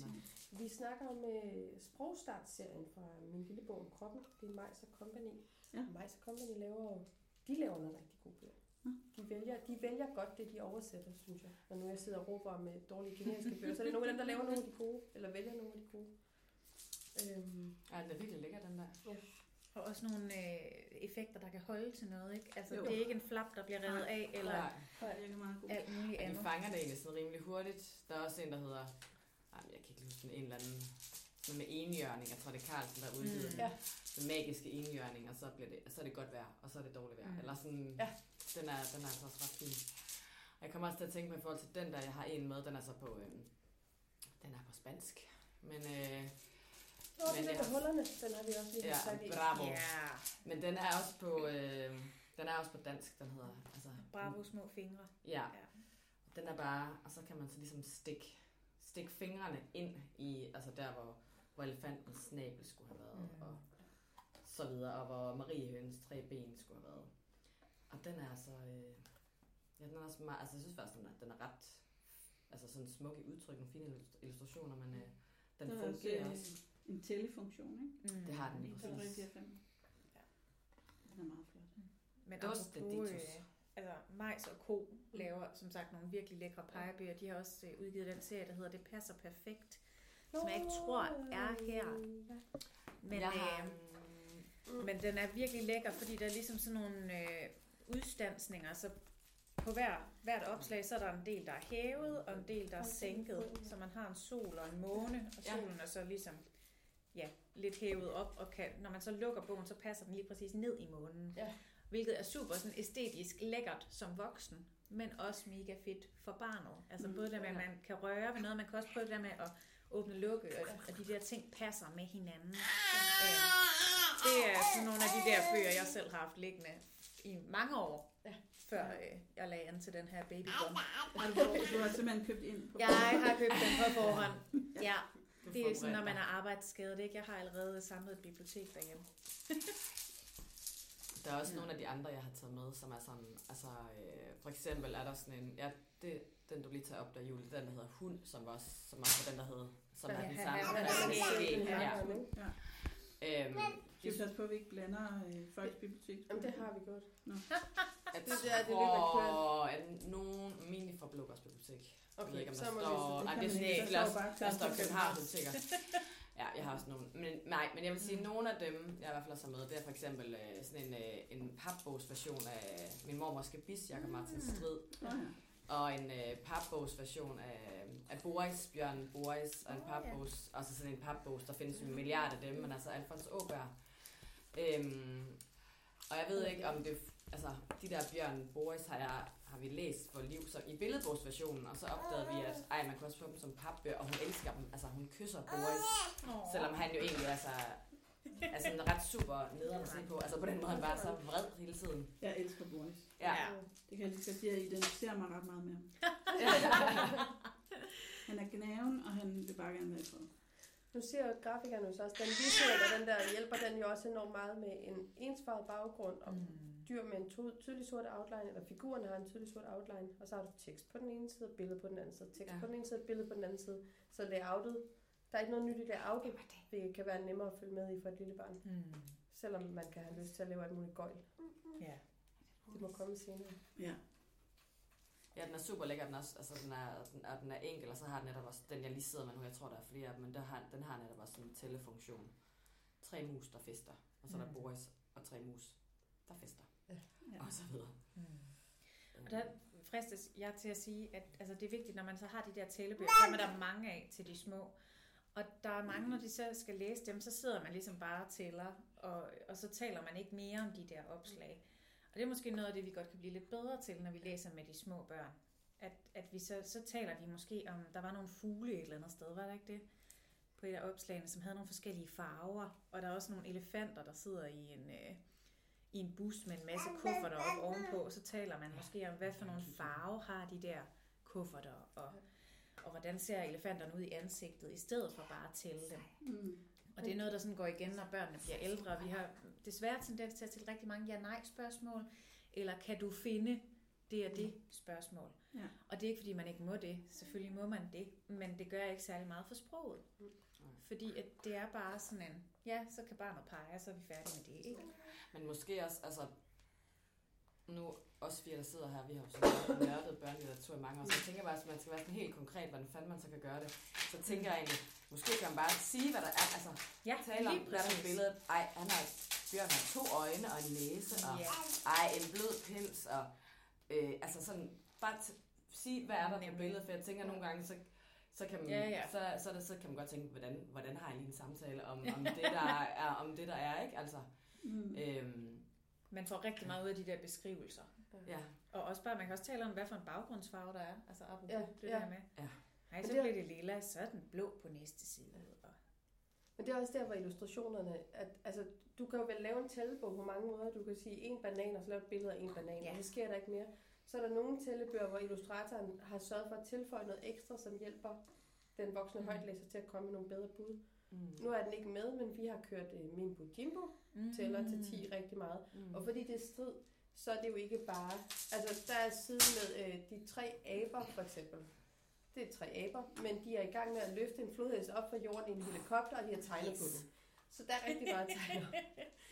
Vi snakker om øh, sprogstartserien fra min lille bog om kroppen. Det er Majs Company. Ja. Majs Company laver, de laver nogle rigtig gode bøger. De vælger, de vælger godt det, de oversætter, synes jeg. Når nu jeg sidder og råber med dårlige generiske bøger, så er det nogle af dem, der laver nogle af de gode, eller vælger nogle af de gode. Øhm, Ja, den er virkelig lækker, den der. Og også nogle øh, effekter, der kan holde til noget, ikke? Altså, Jo. det er ikke en flap, der bliver revet af, eller Nej. Det virker meget godt. alt muligt Ja, de andet. fanger det egentlig sådan rimelig hurtigt. Der er også en, der hedder... Ej, jeg kan ikke huske den, en eller anden... Sådan med enhjørning. Jeg tror, det er Carlsen, der udgivet Mm. Ja. den magiske enhjørning, og så, bliver det, så er det godt vejr, og så er det dårligt vejr. Mm. Eller sådan, Ja. den, er, den er altså også ret fin. Og jeg kommer også til at tænke på i forhold til den der, jeg har en med, den er så på, øh, den er på spansk. Men, øh, Nå, Men den med hullerne, den har vi også lige ja, fat i. bravo. Ja, Men den er også på, øh, den er også på dansk, den hedder. Altså, bravo små fingre. Ja. Ja. Den er bare, og så kan man så ligesom stikke, stikke fingrene ind i, altså der, hvor, hvor elefantens snabel skulle have været, Mm. og så videre, og hvor Mariehøns tre ben skulle have været. Og den er altså, øh, ja, den er også meget, altså jeg synes faktisk, den er, den er ret, altså sådan smuk i udtryk, nogle fine illust- illustrationer, men øh, den også, fungerer også. En tællefunktion, ikke? Mm. Det har den lige er præcis. det 4 5. Ja. Den er meget flot. Men Dost apropos, øh, altså Majs og Co. laver som sagt nogle virkelig lækre pegebøger. De har også øh, udgivet den serie, der hedder Det passer perfekt. Som jeg ikke tror er her. Men, har, øh, mm, men den er virkelig lækker, fordi der er ligesom sådan nogle øh, udstansninger, så på hver, hvert opslag, så er der en del, der er hævet, og en del, der er sænket. Så man har en sol og en måne, og solen er så ligesom ja, lidt hævet op, og kan, når man så lukker bogen, så passer den lige præcis ned i månen. Ja. Hvilket er super sådan æstetisk lækkert som voksen, men også mega fedt for barnet. Altså Mm, både det med, at man kan røre ved noget, man kan også prøve det der med at åbne lukke, og, og de der ting passer med hinanden. Øh, det er sådan nogle af de der bøger, jeg selv har haft liggende i mange år, Ja. før øh, jeg lagde an til den her babybom. Og du, du har simpelthen købt ind på Jeg har købt den på forhånd. Ja, det er sådan, når man er arbejdsskadet. Ikke? Jeg har allerede samlet et bibliotek derhjemme. Der er også Ja. nogle af de andre, jeg har taget med, som er sådan, altså øh, for eksempel er der sådan en, ja, det, den du lige tager op der, Julie, den der hedder Hund, som også, som også den, der hedder, som er den samme. ja, som ja. Øhm, Vi skal passe på, at vi ikke blander øh, folks bibliotek. Jamen, det har vi gjort. jeg Det- det er det, vi tror, at nogen, min fra Blukkers bibliotek. Jeg ved ikke, om der så må vi står, kan det ikke. ikke, Der der, står der står København. Biblioteker. Ja, jeg har også nogle. Men nej, men jeg vil sige, at nogle af dem, jeg i hvert fald har taget med, det er for eksempel øh, sådan en, øh, en papbogsversion af min mormors gebis, Jakob Martin Strid. Ja. Og en øh, papbogsversion af, af Boris, Bjørn Boris, og en Åh, ja. papbogs, også sådan en papbogs, der findes jo en milliard af dem, men altså Alfons Åberg. Øhm, og jeg ved ikke, om det altså, de der Bjørn Boris har, jeg, har vi læst for liv, så i billedbogsversionen, og så opdagede vi, at ej, man kan også få dem som papbøger, og hun elsker dem. Altså, hun kysser Boris, selvom han jo egentlig altså, er sådan ret super nederen at se på. Altså, på den måde, han bare så vred hele tiden. Jeg elsker Boris. Ja. Ja. Det kan jeg lige så sige, at jeg identificerer mig ret meget med ham. Han er gnaven, og han vil bare gerne være i fred. Nu siger jo grafikeren jo så også, den visuelle, og den der hjælper den jo også enormt meget med en ensfarvet baggrund, og Mm. Dyr med en tydelig sort outline, eller figuren har en tydelig sort outline, og så har du tekst på den ene side, og billede på den anden side, tekst Ja. på den ene side, billede på den anden side. Så layoutet, der er ikke noget nyt i layoutet, det kan være nemmere at følge med i for et lille barn, Mm. selvom man kan have lyst til at lave alt muligt gøjl. Ja. Det må komme senere. Ja. Ja, den er super lækker, den, er, også, altså, den, er, den, er, den er enkel, og så har den netop også, den jeg lige sidder med nu, jeg tror der er flere af dem, men der har, den har netop også sådan en tællefunktion. Tre mus, der fester, og så er der Mm. Boris og tre mus, der fester, ja. og så videre. Mm. Og der fristes jeg til at sige, at altså, det er vigtigt, når man så har de der tælebøger, så er der mange af til de små. Og der er mange, når de så skal læse dem, så sidder man ligesom bare og tæller, og, og så taler man ikke mere om de der opslag. Og det er måske noget af det, vi godt kan blive lidt bedre til, når vi læser med de små børn. At, at vi så, så taler vi måske om, der var nogle fugle et eller andet sted, var der ikke det? På et af opslagene, som havde nogle forskellige farver. Og der er også nogle elefanter, der sidder i en, øh, i en bus med en masse kufferter op ovenpå. Så taler man måske om, hvad for nogle farver har de der kufferter, og, og hvordan ser elefanterne ud i ansigtet, i stedet for bare at tælle dem. Mm. Og det er noget, der sådan går igen, når børnene bliver ældre. Vi har desværre tendens til at stille rigtig mange ja-nej-spørgsmål, eller kan du finde det og det spørgsmål. Ja. Og det er ikke, fordi man ikke må det. Selvfølgelig må man det, men det gør ikke særlig meget for sproget. Fordi at det er bare sådan en, ja, så kan barnet pege, og så er vi færdige med det. Ikke? Men måske også, altså, nu os fire, der sidder her, vi har jo så nørdet børnelitteratur i mange år, så jeg tænker bare, at man skal være sådan helt konkret, hvordan fanden man så kan gøre det. Så tænker jeg egentlig, måske kan man bare sige, hvad der er, altså Ja, tale om, hvad der er billedet. Ej, han har, Bjørn har to øjne og en næse, og Ja. ej, en blød pels, og øh, altså sådan, bare t- sige, hvad er der på billedet, for jeg tænker nogle gange, så, så kan man, Ja, ja. Så, så, er det, så kan man godt tænke, hvordan, hvordan har jeg lige en samtale om, om, det, der er, om det, der er, ikke? Altså, Mm. øhm, Man får rigtig meget ud af de der beskrivelser. ja. Og også bare, man kan også tale om, hvad for en baggrundsfarve der er. Altså apropos Ja, ja, det ja. der med. Ja. Nej, så det er- bliver det lilla, så er den blå på næste side. Og... Men det er også der, hvor illustrationerne, at altså, du kan jo vel lave en tællebog på mange måder. Du kan sige en banan, og så lave et billede af en banan, Ja. ja. det sker der ikke mere. Så er der nogle tællebøger, hvor illustratoren har sørget for at tilføje noget ekstra, som hjælper den voksne Mm. højtlæser til at komme med nogle bedre bud. Mm. Nu er den ikke med, men vi har kørt øh, min Jimbo Mm. tæller til 10 rigtig meget. Mm. Og fordi det er strid, så er det jo ikke bare... Altså, der er siden med øh, de tre aber, for eksempel. Det er tre aber, men de er i gang med at løfte en flodhest op fra jorden i en helikopter, og de har tegnet yes. på den. Så der er rigtig meget at tale om.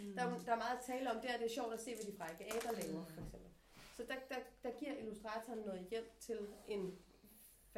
Mm. Der, er- der er meget at tale om. Det er, det er sjovt at se, hvad de frække aber laver, for eksempel. Så der, der, der giver illustratoren noget hjælp til en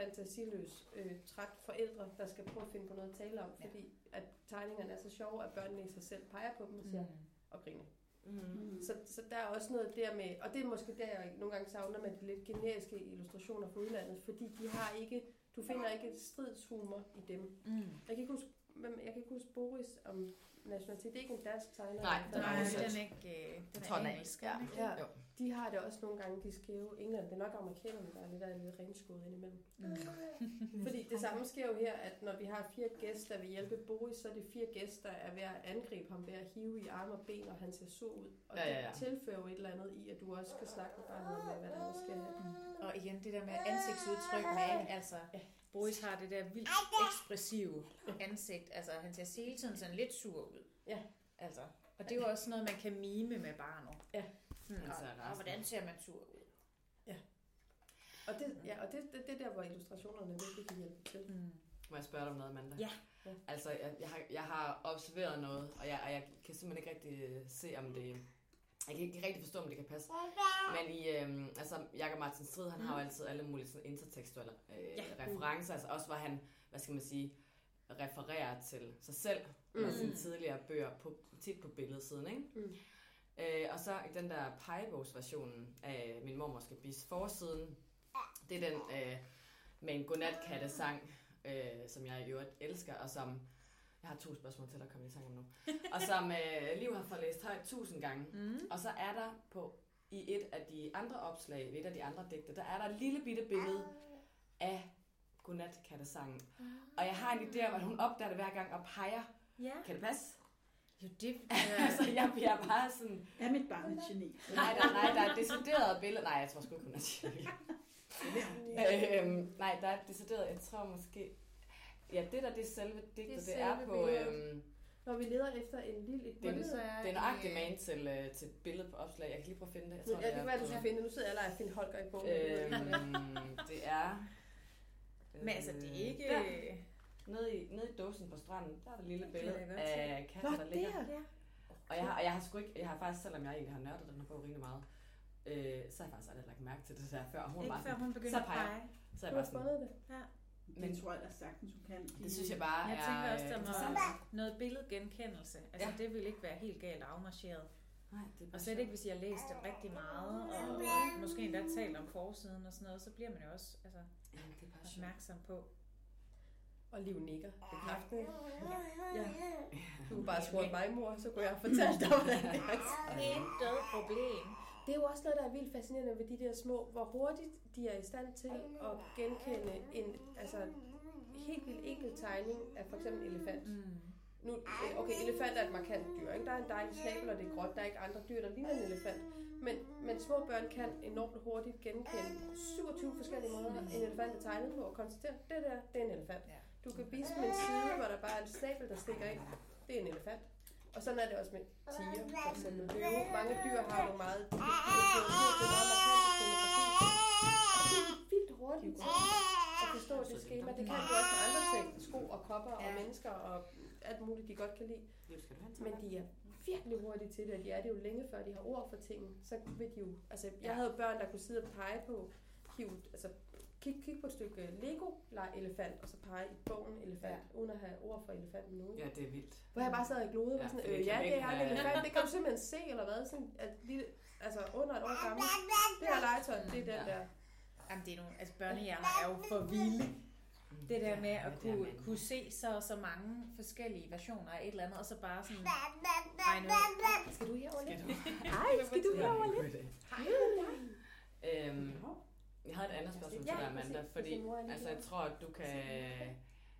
fantasiløs, øh, træt forældre, der skal prøve at finde på noget at tale om, Ja. fordi at tegningerne er så sjove, at børnene i sig selv peger på dem og siger, Mm. og griner. Mm. Mm. Så, så der er også noget der med, og det er måske der, jeg nogle gange savner med de lidt generiske illustrationer fra udlandet, fordi de har ikke, du finder ikke stridshumor i dem. Mm. Jeg kan ikke huske, jeg kan ikke huske Boris om nationalitet. Det er ikke en dansk tegner. Nej, det er den er ikke, øh, den tror, er den er- engelsk. ja. den? Ja, Jo. de har det også nogle gange, de skæve England. Det er nok amerikanerne, der er lidt, er lidt renskåret indimellem. Mm. Fordi det samme sker jo her, at når vi har fire gæster, der vil hjælpe Boris, så er det fire gæster, der er ved at angribe ham, ved at hive i arme og ben, og han ser sur ud. Og Ja, ja, ja. det tilfører jo et eller andet i, at du også skal snakke med barnet om, hvad der er, skal have. Og igen, det der med ansigtsudtryk med, ikke? altså, Ja. Boris har det der vildt ekspressive ansigt. Altså, han ser hele tiden sådan lidt sur ud. Ja. Altså, og det er jo også noget, man kan mime med barnet. Ja. Han ser og, og, hvordan ser man sur ud? Og det, ja, og det, det, det er der, hvor illustrationerne virkelig kan hjælpe til. Mm. Må jeg spørge dig om noget, Amanda? Ja. Ja. Altså, jeg, jeg, har, jeg har observeret noget, og jeg, og jeg kan simpelthen ikke rigtig se, om det... Jeg kan ikke rigtig forstå, om det kan passe. Men i, øhm, altså, Jakob Martin Strid, han har jo altid alle mulige sådan intertekstuelle øh, Ja. referencer. Altså også, hvor han, hvad skal man sige, refererer til sig selv mm. Mm. med sine tidligere bøger, på, tit på billedsiden, ikke? Mm. Øh, og så i den der pegebogsversionen af Min mormor skal bis forsiden, det er den øh, med en godnatkatte-sang, øh, som jeg i øvrigt elsker, og som... Jeg har to spørgsmål til, der kommer i om nu. Og som øh, Liv har fået læst højt tusind gange. Mm. Og så er der på i et af de andre opslag, ved et af de andre digte, der er der et lille bitte billede af godnat-kattesangen. Og jeg har en idé om, at hun opdager det hver gang og peger. Ja. Kan det passe? Jo, det... altså, jeg bliver bare sådan... Er mit barn et geni? Nej, der, nej, der er et decideret billede. Nej, jeg tror sgu ikke, hun er geni. øhm, nej, der er et decideret... Jeg tror måske... Ja, det der, det er selve digtet. Det, Det det er på... Øhm, Når vi leder efter en lille et det, billede, så er det er nøjagtigt øh, man til, øh, til billedet på opslag. Jeg kan lige prøve at finde det. Jeg Ja, tror, det kan være, du skal finde det. Nu sidder jeg og finde Holger i bogen. Øhm, det er... Men altså, det er ikke... Der, nede, i, nede i dåsen på stranden, der er der et lille Det billede af katten, der der. ligger. Ja. Og jeg har, og jeg har sgu ikke, jeg har faktisk, selvom jeg egentlig har nørdet den her bog rimelig meget, øh, så har jeg faktisk aldrig lagt mærke til det der før. Og hun Ikke var før hun begynder så at peger. pege. så er Du jeg har bare sådan, det. Ja. Men det tror jeg da sagtens, hun kan. det synes jeg bare Jeg er tænker også, der øh, må noget billedgenkendelse. Altså, Ja. det vil ikke være helt galt afmarcheret. Nej, det Og slet ikke, hvis jeg har læst den rigtig meget, og måske endda talt om forsiden og sådan noget, så bliver man jo også altså, Ja, det er opmærksom på. Og Liv nikker. Bekræftende. Ja. Du kunne bare spurgt mig, mor, så kunne jeg fortalt dig, hvordan det er. Intet problem. Det er jo også noget, der er vildt fascinerende ved de der små, hvor hurtigt de er i stand til at genkende en altså, helt vildt enkel tegning af for eksempel en elefant. Mm. Nu, øh, okay, elefant er et markant dyr, ikke? Der er en dejlig snabel, og det er gråt. Der er ikke andre dyr, der ligner en elefant. Men, men små børn kan enormt hurtigt genkende 27 forskellige måder, en elefant er tegnet på, og konstatere, det der, det er en elefant. Du kan vise dem en side, hvor der bare er en snabel, der stikker ind. Det er en elefant. Og sådan er det også med tiger, for eksempel. Løve. Mange dyr har nogle meget de kan det er meget markante fotografi. Og det er vildt hurtigt at forstå det skema. Det kan du også med andre ting. Sko og kopper og mennesker og alt muligt, de godt kan lide. Jo, Men de er virkelig hurtige til det, og de er det jo længe før de har ord for tingene. Så vil de jo, altså jeg havde jo børn, der kunne sidde og pege på, hive, altså kig, kig på et stykke Lego, lege elefant, og så pege i bogen elefant, ja. uden at have ord for elefanten nu. Ja, det er vildt. Hvor jeg bare sad og glodede, Ja, ja, sådan, øh, ja, det er en elefant, det kan du simpelthen se, eller hvad? Sådan, at lille, altså under et år gammel. Det her legetøj, det er den Ja. der. Jamen, det er nogle, altså børnehjerner er jo for vilde. Det der med at kunne, kunne se så og så mange forskellige versioner af et eller andet, og så bare sådan regne ud. Skal du herover lidt? Skal du? Ej, skal du herover lidt? Øhm, jeg havde et andet spørgsmål til dig, Amanda, fordi altså, jeg tror, at du kan...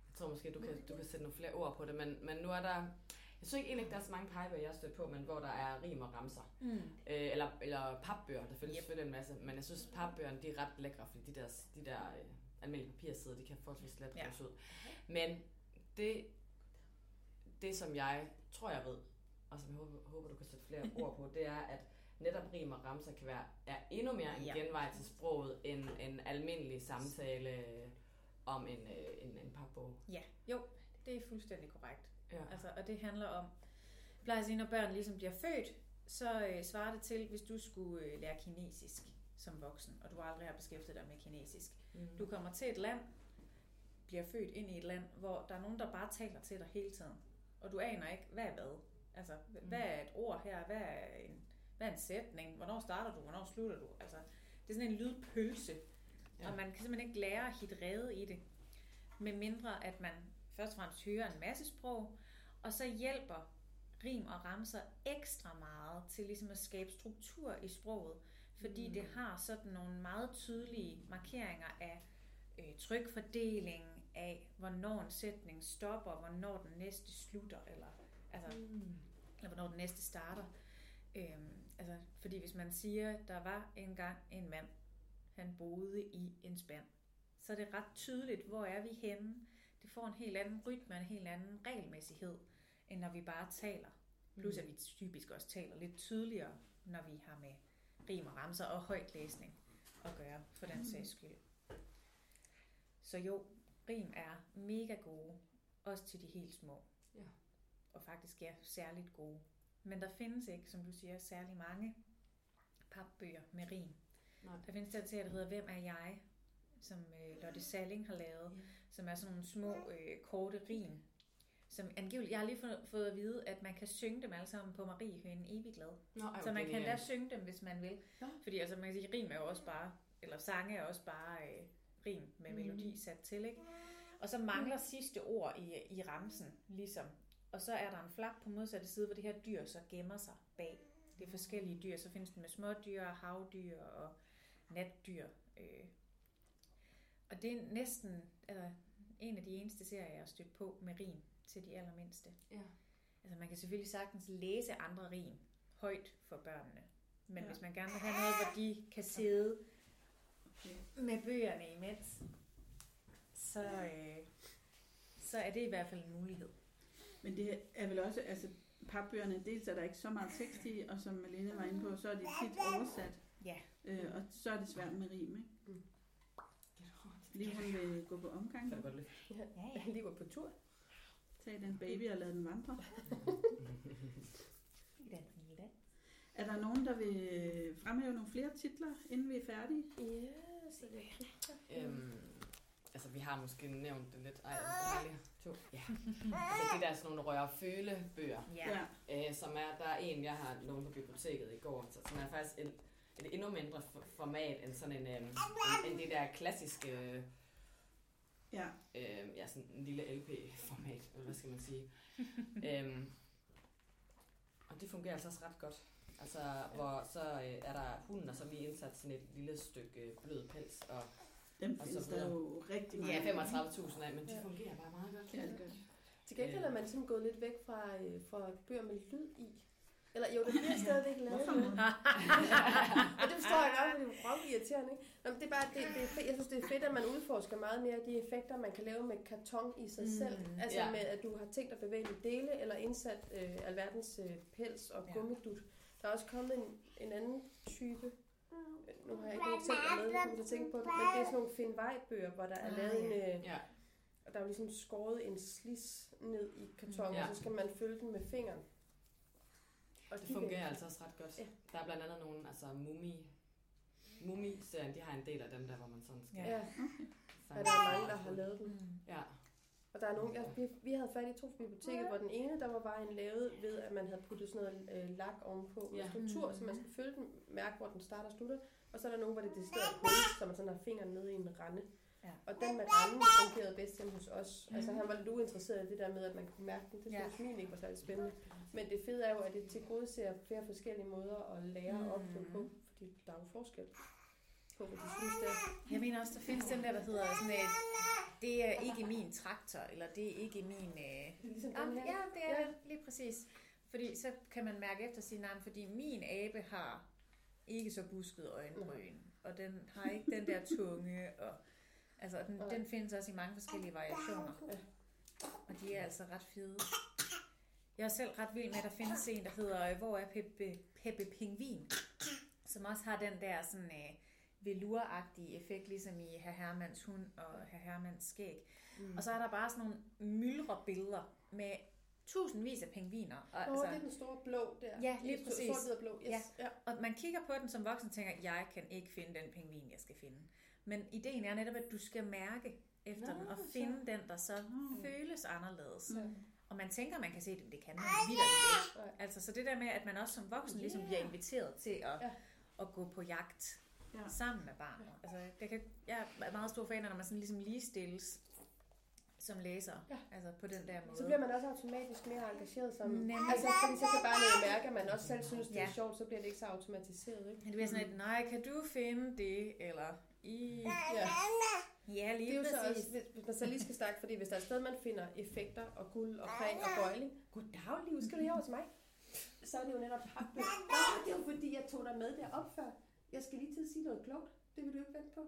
Jeg tror måske, du kan, du kan sætte nogle flere ord på det, men, men nu er der... Jeg synes ikke egentlig ikke, der er så mange pejebøger, jeg har stødt på, men hvor der er rim og ramser. Mm. Øh, eller, eller papbøger, der findes Yep. selvfølgelig en masse, men jeg synes, papbøgerne, de er ret lækre, fordi de der, de der øh, almindelige papirsider, de kan forholdsvis let ja. ud. Men det, det, som jeg tror, jeg ved, og som jeg håber, håber du kan sætte flere ord på, det er, at netop rim og ramser kan være, er endnu mere en Ja. genvej til sproget, end en almindelig samtale om en, øh, en, en papbog. Ja, jo, det er fuldstændig korrekt. Ja. Altså, og det handler om, jeg plejer at sige, når børn ligesom bliver født, så øh, svarer det til, hvis du skulle øh, lære kinesisk som voksen, og du aldrig har beskæftiget dig med kinesisk. Mm. Du kommer til et land, bliver født ind i et land, hvor der er nogen, der bare taler til dig hele tiden. Og du aner ikke, hvad er hvad. Altså, h- hvad er et ord her? Hvad er en, hvad er en sætning? Hvornår starter du? Hvornår slutter du? Altså, det er sådan en lydpølse. Ja. Og man kan simpelthen ikke lære at hitte rede i det. Med mindre, at man først og fremmest hører en masse sprog, og så hjælper rim og ramser ekstra meget til ligesom at skabe struktur i sproget, fordi mm. det har sådan nogle meget tydelige markeringer af øh, trykfordeling, af hvornår en sætning stopper, hvornår den næste slutter, eller, altså, Mm. eller hvornår den næste starter. Øhm, altså, fordi hvis man siger, der var engang en mand, han boede i en spand, så er det ret tydeligt, hvor er vi henne. Det får en helt anden rytme, en helt anden regelmæssighed, end når vi bare taler. Plus at vi typisk også taler lidt tydeligere, når vi har med rim og ramser og højtlæsning at gøre, for den sags skyld. Så jo, rim er mega gode, også til de helt små. Ja. Og faktisk er særligt gode. Men der findes ikke, som du siger, særlig mange papbøger med rim. Nej. Der findes der til, der hedder Hvem er jeg? som øh, Lotte Salling har lavet, Ja. som er sådan nogle små øh, korte rim. Som angiveligt, jeg har lige fået, fået at vide, at man kan synge dem alle sammen på Mariehønen evig glad. Nå, ej, Så man kan da synge dem, hvis man vil. Nå. Fordi altså, man kan sige, rim er jo også bare, eller sange er også bare øh, rim med Mhm. melodi sat til, ikke? Og så mangler sidste ord i, i ramsen, ligesom. Og så er der en flap på modsatte side, hvor det her dyr så gemmer sig bag Det er forskellige dyr. Så findes den med smådyr, havdyr og natdyr. Øh. Og det er næsten altså, en af de eneste serier, jeg har stødt på med rim til de allermindste. Ja. Altså man kan selvfølgelig sagtens læse andre rim højt for børnene. Men Ja. ja. hvis man gerne vil have noget, hvor de kan sidde Okay. med bøgerne imens, så, øh, så er det i hvert fald en mulighed. Men det er vel også, altså papbøgerne, dels er der ikke så meget tekst i, og som Malene var inde på, så er de tit oversat. Ja. Øh, og så er det svært med rim, ikke? Mm. Lige hun vil gå på omgang? Ja. Ja, Jeg lige var på tur. tag den baby og lad den vandre. Er der nogen, der vil fremhæve nogle flere titler, inden vi er færdige? Ja, så det Øhm, altså, vi har måske nævnt det lidt. Ej, jeg har lige to. Ja. Altså, det der er sådan nogle røre-føle-bøger, Ja. øh, som er, der er en, jeg har lånt på biblioteket i går, så, som er faktisk et, et endnu mindre f- format end sådan en, øhm, end, end det der klassiske, Ja. øh, ja, sådan en lille LP-format, eller hvad skal man sige. øhm, og det fungerer altså også ret godt. Altså, hvor så øh, er der hunden, og så lige indsat sådan et lille stykke øh, blød pels, og Dem Og så findes der jo rigtig mange. ja, 35.000 af, men de Ja. fungerer bare meget godt. Ja, det gør det. Til gengæld er man sådan gået lidt væk fra, øh, fra bøger med lyd i. Eller jo, der bliver stadigvæk lavet? Og det forstår jeg godt, fordi det er røv irriterende, ikke? Nå, men det er bare, det, det er fedt. jeg synes, det er fedt, at man udforsker meget mere af de effekter, man kan lave med karton i sig Mm. selv. Altså Ja. med, at du har tænkt at bevæge dele, eller indsat øh, alverdens øh, pels og Ja. gummidut. Der er også kommet en, en anden type. Nu har jeg ikke nogen eksempler med, jeg til at tænke på det, men det er sådan nogle Finnvej-bøger, hvor der er Ah, lavet en... ja. Øh, Ja, og der er jo ligesom skåret en slis ned i kartongen, Ja. og så skal man følge den med fingeren. Og det de fungerer altså også ret godt. Ja. Der er blandt andet nogle, altså Mumi, Mumi-serien, de har en del af dem der, hvor man sådan skal Ja. Ja, der er mange, der har lavet den. Mm. Ja, Og der er nogle, jeg, vi, vi havde fat i to på biblioteket, hvor den ene, der var bare en lavet ved, at man havde puttet sådan noget øh, lak ovenpå med Ja. struktur, Mm. så man skal følge den, mærke, hvor den starter og slutter. Og så er der nogen, hvor det er decideret hul, så man sådan har fingeren nede i en rande. Ja. Og den med randen fungerede bedst hjemme hos os. Mm. Altså han var lidt uinteresseret i det der med, at man kunne mærke den. Det Ja. synes min ikke var særlig spændende. Men det fede er jo, at det til gode ser flere forskellige måder at lære Mm. op på, fordi der er jo forskel på, hvad de synes det er. Jeg mener også, der findes den der, der hedder sådan et, det er ikke min traktor, eller det er ikke min... Øh... Ligesom den her. ja, det er Ja. lige præcis. Fordi så kan man mærke efter sin navn, fordi min abe har ikke så busket øjenbryn, og den har ikke den der tunge, og altså den, den findes også i mange forskellige variationer. Og de er altså ret fede. Jeg er selv ret vild med, at der findes en, der hedder Hvor er Peppe, Peppe Pingvin? Som også har den der sådan øh, veluragtige effekt, ligesom i Herr Hermans hund og Herr Hermans skæg. Mm. Og så er der bare sådan nogle myldre billeder med tusindvis af pingviner. Og, Åh, altså, det er den store blå der. Ja, lige Sort- præcis. Sort, blå, yes. Ja. ja. og man kigger på den som voksen og tænker, jeg kan ikke finde den pingvin, jeg skal finde. Men ideen er netop, at du skal mærke efter Nå, den og så. finde den, der så Mm. føles anderledes. Ja. Og man tænker, man kan se det, men det kan man videre ikke. Altså, så det der med, at man også som voksen ligesom bliver inviteret til at, Ja. at gå på jagt Ja. sammen med barnet. Altså, det kan, jeg er meget stor fan af, når man sådan ligesom ligestilles som læser, Ja. altså på den der måde. Så bliver man også automatisk mere engageret som... Nemlig. Altså, fordi så kan barnet jo mærke, at man også selv synes, det er Ja. sjovt, så bliver det ikke så automatiseret, ikke? Det bliver sådan et, nej, kan du finde det? Eller i... Ja. Ja, lige Det er jo så præcis. også, hvis- hvis man så lige skal snakke, fordi hvis der er et sted, man finder effekter og guld og præg og bøjling, goddag, Liv, skal du herover til mig? Så er det jo netop det er jo fordi, jeg tog dig med derop før. Jeg skal lige til at sige noget klogt. Det vil du ikke vente på.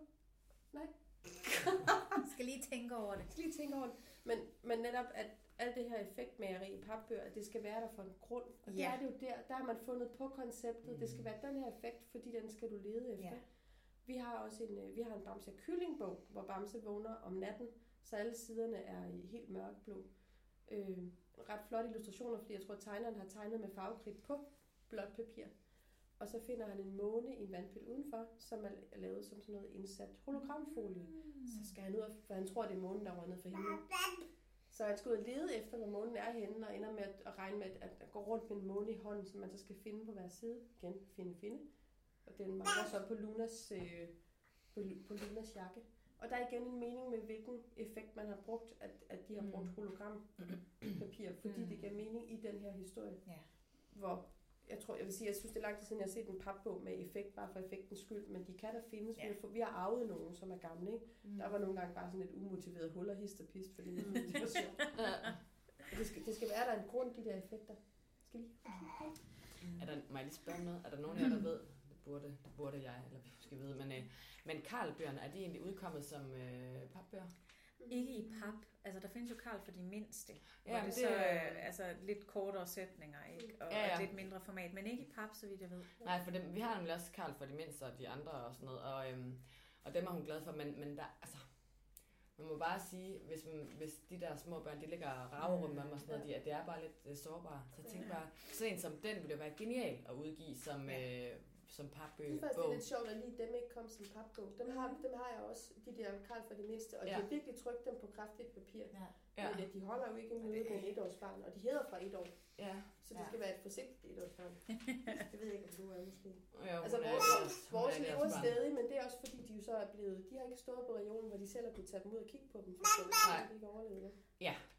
skal lige tænke over det. Jeg skal lige tænke over det. Men, men netop, at alt det her effektmageri i papbøger, at det skal være der for en grund. Og det Ja. er det jo der, der har man fundet på konceptet. Det skal være den her effekt, fordi den skal du lede efter. Ja. Vi har også en, øh, vi har en Bamse kyllingbog, hvor Bamse vågner om natten, så alle siderne er i helt mørkeblå. Øh, ret flotte illustrationer, fordi jeg tror, at tegneren har tegnet med farvekridt på blåt papir. Og så finder han en måne i en vandpyt udenfor, som er lavet som sådan noget indsat hologramfolie. Så skal han ud, for han tror, det er månen, der er røget ned fra himlen. Så han skal ud og lede efter, hvor månen er henne, og ender med at, at regne med, at, at gå rundt med en måne i hånden, som man så skal finde på hver side. Igen, finde, finde. Og den mangler så på Lunas, øh, på, på Lunas jakke. Og der er igen en mening med, hvilken effekt man har brugt, at, at de har brugt Mm. hologrampapir, fordi Mm. det giver mening i den her historie. Ja. Hvor jeg tror, jeg vil sige, jeg synes, det er lang tid siden, jeg har set en papbog med effekt, bare for effektens skyld, men de kan da findes. Ja. Ja. Vi har arvet nogen, som er gamle, ikke? Mm. Der var nogle gange bare sådan et umotiveret hul og hist og pist, fordi det, det var sjovt. Og det skal, det skal være, der er en grund, de der effekter. Skal lige? Er der, må jeg lige spørge noget? Er der nogen af jer, der ved? Det burde, det burde jeg, eller vi måske vide. Men, øh, men Karlbøgerne, er de egentlig udkommet som øh, papbøger? Ikke i pap. Altså, der findes jo Karl for de mindste. Ja, Ja, det, men så det- er altså, lidt kortere sætninger, ikke? Og, Ja, ja, ja. ja. og lidt mindre format. Men ikke i pap, så vidt jeg ved. Nej, for dem, vi har nemlig også Karl for de mindste og de andre og sådan noget. Og, øhm, og dem er hun glad for, men, men der, altså, man må bare sige, hvis, man, hvis de der små børn, de ligger og rager rundt med mig og sådan noget, de, at det er bare lidt øh, sårbare. Så jeg tænker bare, sådan en som den ville være genial at udgive som, øh, som Det papbøg. er faktisk lidt sjovt, at lige dem ikke kom som papbog. Dem har, dem har jeg også, de der Karl for de mindste, og ja. Ja. de har virkelig trykt dem på kraftigt papir. Ja. Ja. Men de holder jo ikke en møde med en etårsbarn, og de hedder fra et år, Ja. så det Ja. skal være et forsigtigt etårsbarn. det ved jeg ikke, om du er måske. Jo, Altså, er vores, vores er deres lever barn. stadig, men det er også fordi, de jo så er blevet, de har ikke stået på regionen, hvor de selv har kunnet tage dem ud og kigge på dem, for eksempel, så Nej. de ikke overlevede det.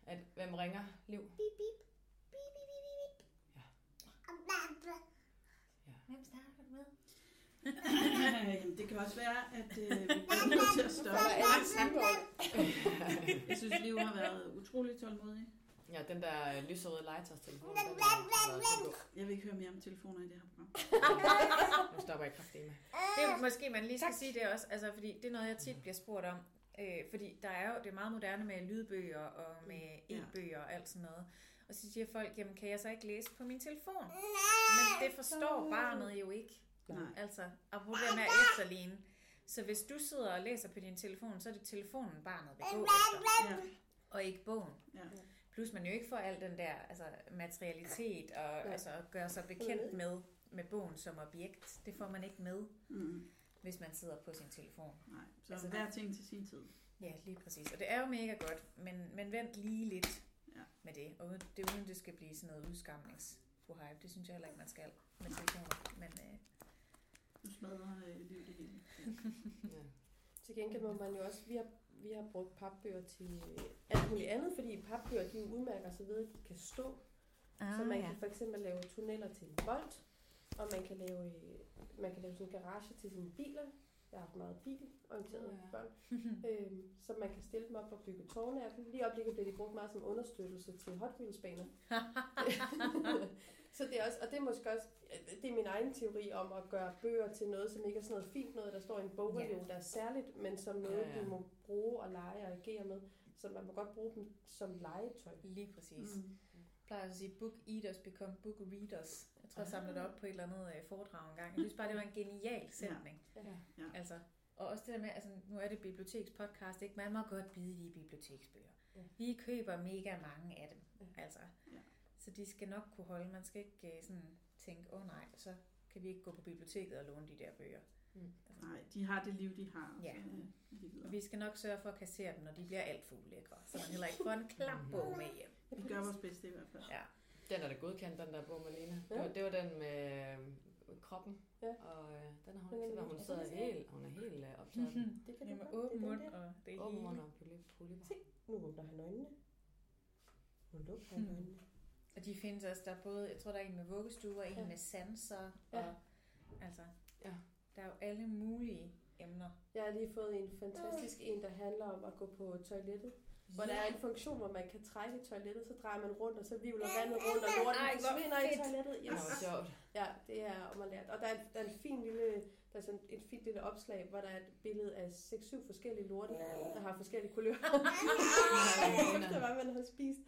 At, hvem ringer? Liv? Hvem snakker du med? Jamen, det kan også være, at øh, vi bliver nødt til at stoppe. Jeg synes, Liv har været utrolig tålmodig. Ja, den der øh, lyserøde legetøjstelefon. den. Jeg vil ikke høre mere om telefoner i det her program. Nu stopper jeg kraftigt med. Det er jo måske, man lige skal sige det også, altså, fordi det er noget, jeg tit bliver spurgt om. Øh, fordi der er jo, det er meget moderne med lydbøger og med Ja. e-bøger og alt sådan noget. Og så siger folk, jamen kan jeg så ikke læse på min telefon? Men det forstår barnet jo ikke. Nej. Altså, apropos det med at efterligne. Så hvis du sidder og læser på din telefon, så er det telefonen, barnet vil gå efter, Ja. og ikke bogen. Ja. Plus man jo ikke får al den der altså, materialitet og Ja. altså, at gøre sig bekendt med, med bogen som objekt. Det får man ikke med, Mm. hvis man sidder på sin telefon. Nej, så Altså, hver ting til sin tid. Ja, lige præcis. Og det er jo mega godt, men, men vent lige lidt Ja. med det. Og uden- det er uden, det skal blive sådan noget udskamnings Det synes jeg heller ikke, man skal med telefoner. Men øh, Du smadrer øh, liv det hele. Ja. Til gengæld må man jo også, vi har, vi har brugt papbøger til alt muligt andet, fordi papbøger, de udmærker sig ved, at de kan stå. ah, så man kan for eksempel lave tunneller til en bold, og man kan lave, øh, man kan lave sådan en garage til sine biler. Jeg har haft meget bilorienteret Ja. ja. børn. øhm, så man kan stille dem op og bygge tårne af dem. Lige i øjeblikket bliver de brugt meget som understøttelse til Hot Wheels baner. så det er også, og det er måske også, det er min egen teori om at gøre bøger til noget, som ikke er sådan noget fint noget, der står i en bogreol, Ja. der er særligt, men som noget, Ja, ja. du må bruge og lege og agere med. Så man må godt bruge dem som legetøj. Lige præcis. Mm. Jeg plejer at sige, book eaters become book readers. Jeg tror, jeg Ah. samlede det op på et eller andet øh, foredrag en gang. Jeg synes bare, det var en genial sætning. Ja. Ja. Altså, og også det der med, altså nu er det bibliotekspodcast, ikke? Man må godt bide i biblioteksbøger. Ja. Vi køber mega mange af dem, Ja. altså. Så de skal nok kunne holde. Man skal ikke øh, sådan tænke, åh oh, nej, så kan vi ikke gå på biblioteket og låne de der bøger. Nej, de har det liv, de har. Ja. Så, øh. Og vi skal nok sørge for at kassere dem, når de bliver alt for ulækre. Så man heller ikke får en klam bog med hjem. Vi gør vores bedste i hvert fald. Ja. Den er da godkendt, den der bog, Malene. Ja. Det, var, det var den med øh, kroppen. Ja. Og øh, den har hun er ikke set, hvor hun er sidder helt, hun er helt øh, optaget. den. Det kan Det du med åben Det er mund og det Åben hele. mund og polyp- polypper. Se. Nu åbner han øjnene. Nu lukker han Hmm. øjnene. Og de findes også, der er både, jeg tror der er en med vuggestue og en Ja. med sanser. Ja. Og, altså, Ja. der er jo alle mulige emner. Jeg har lige fået en fantastisk en, der handler om at gå på toilettet. Hvor der er en funktion, hvor man kan trække toilettet, så drejer man rundt, og så vivler vandet rundt, og lorten forsvinder i toilettet. Det var sjovt. Ja, det er om at lære. Og der er, der er en fin lille, der er sådan et fint lille opslag, hvor der er et billede af 6-7 forskellige lorte, der har forskellige kulører. Efter hvad man har spist.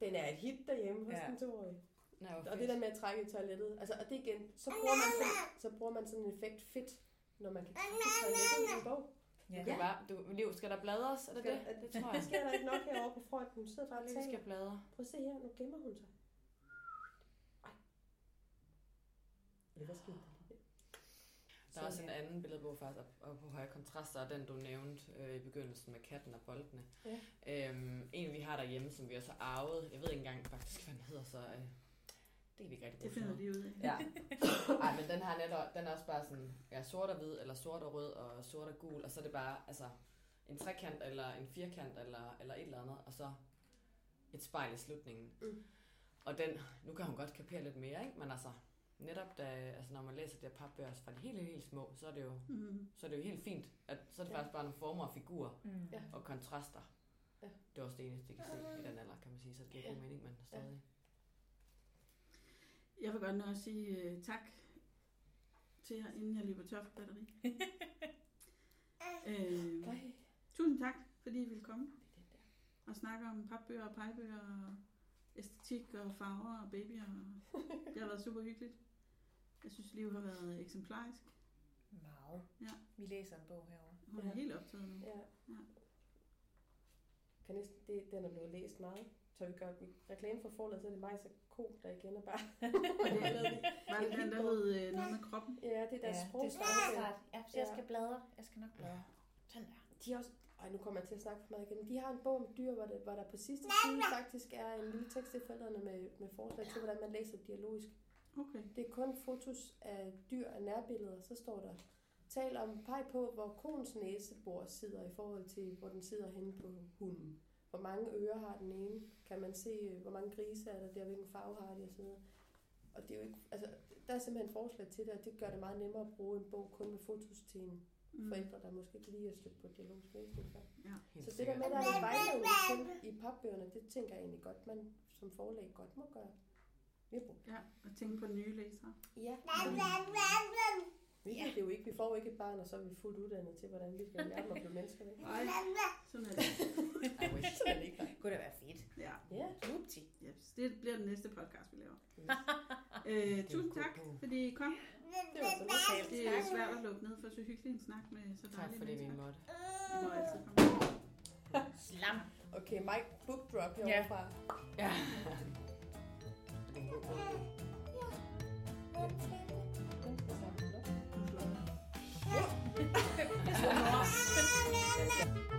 Den er et hit derhjemme hos Ja. den toårige. Hvor Og fedt. det der med at trække i toilettet, altså, og det igen, så bruger man sådan, så bruger man sådan en effekt fedt, når man kan trække i toilettet i en bog. Ja. Du kan bare, du, Liv, skal der bladres? Er det det? det, Det tror det jeg. sker der ikke nok herovre på fronten. Hun sidder bare og Liv taler. skal bladre. Prøv at se her, nu gemmer hun sig. Ej. Ja, hvad skete der lige? Der er også en anden billedbog faktisk, og- på høje kontraster, og den du nævnte øh, i begyndelsen med katten og boldene. Ja. Øhm, en vi har derhjemme, som vi også har arvet, jeg ved ikke engang faktisk, hvad den hedder, så øh, det kan vi ikke rigtig Det finder de ud af. Ja. Ej, men den har netop, den er også bare sådan, ja, sort og hvid, eller sort og rød, og sort og gul, og så er det bare, altså, en trekant, eller en firkant, eller, eller et eller andet, og så et spejl i slutningen. Mm. Og den, nu kan hun godt kapere lidt mere, ikke? Men altså, netop da, altså når man læser de her papbøger fra de helt, helt, helt små, så er det jo, Mm. så er det jo helt fint, at så er det Ja. faktisk bare nogle former og figurer Mm. Ja. og kontraster. Ja. Det er også det eneste, de kan se i den alder, kan man sige, så det giver Ja. god mening, men stadig. Jeg vil godt nå at sige uh, tak til jer, inden jeg løber tør for batteri. øh, Nej. tusind tak, fordi I ville komme og snakke om papbøger og pegebøger og æstetik og farver og babyer. Og det har været super hyggeligt. Jeg synes, liv har været eksemplarisk. Meget. Ja. Vi læser en bog herovre. Hun er Ja. helt optaget nu. Ja. Ja. Kan næsten, det, den er blevet læst meget. Så vi gør reklame for forladet, så er det Majs og Ko, der igen er bare... Var det den, der hed øh, noget med kroppen? ja, det er deres ja, sprog. det er. Ja, så jeg Ja. skal bladre. Jeg skal nok bladre. Sådan der. De har også, ej, nu kommer jeg til at snakke for meget igen. De har en bog om dyr, hvor, det, hvor der på sidste side faktisk er en lille tekst til forældrene med, med forslag til, hvordan man læser dialogisk. Okay. Det er kun fotos af dyr af nærbilleder. Så står der, tal om, peg på, hvor koens næsebor sidder i forhold til, hvor den sidder henne på hunden. Hvor mange ører har den ene? Kan man se, øh, hvor mange grise er der der, hvilken farve har de osv. Og det er jo ikke, altså, der er simpelthen forslag til det, og det gør det meget nemmere at bruge en bog kun med fotos til en Mm. forældre, der måske ikke lige har stødt på dialogisk læsning før. Helt Så det der med, at der er en vejledning til i papbøgerne, det tænker jeg egentlig godt, man som forlag godt må gøre. Vi brugt. Ja, og tænke på nye læsere. Ja. Vi kan det jo ikke. Vi får jo ikke et barn, og så er vi fuldt uddannet til, hvordan vi skal lære dem at blive mennesker. Ikke? Nej, sådan er det. I wish. Så er det ikke. Kunne da være fedt. Ja, Ja. Upti. yes. det bliver den næste podcast, vi laver. Øh, tusind tak, fordi I kom. Det var så lidt. Det er svært at lukke ned for så hyggelig en snak med så Tak dejlige fordi vi måtte. I må altid komme. Slam. Okay, Mike, book drop Ja. herovre fra. Ja. Nossa!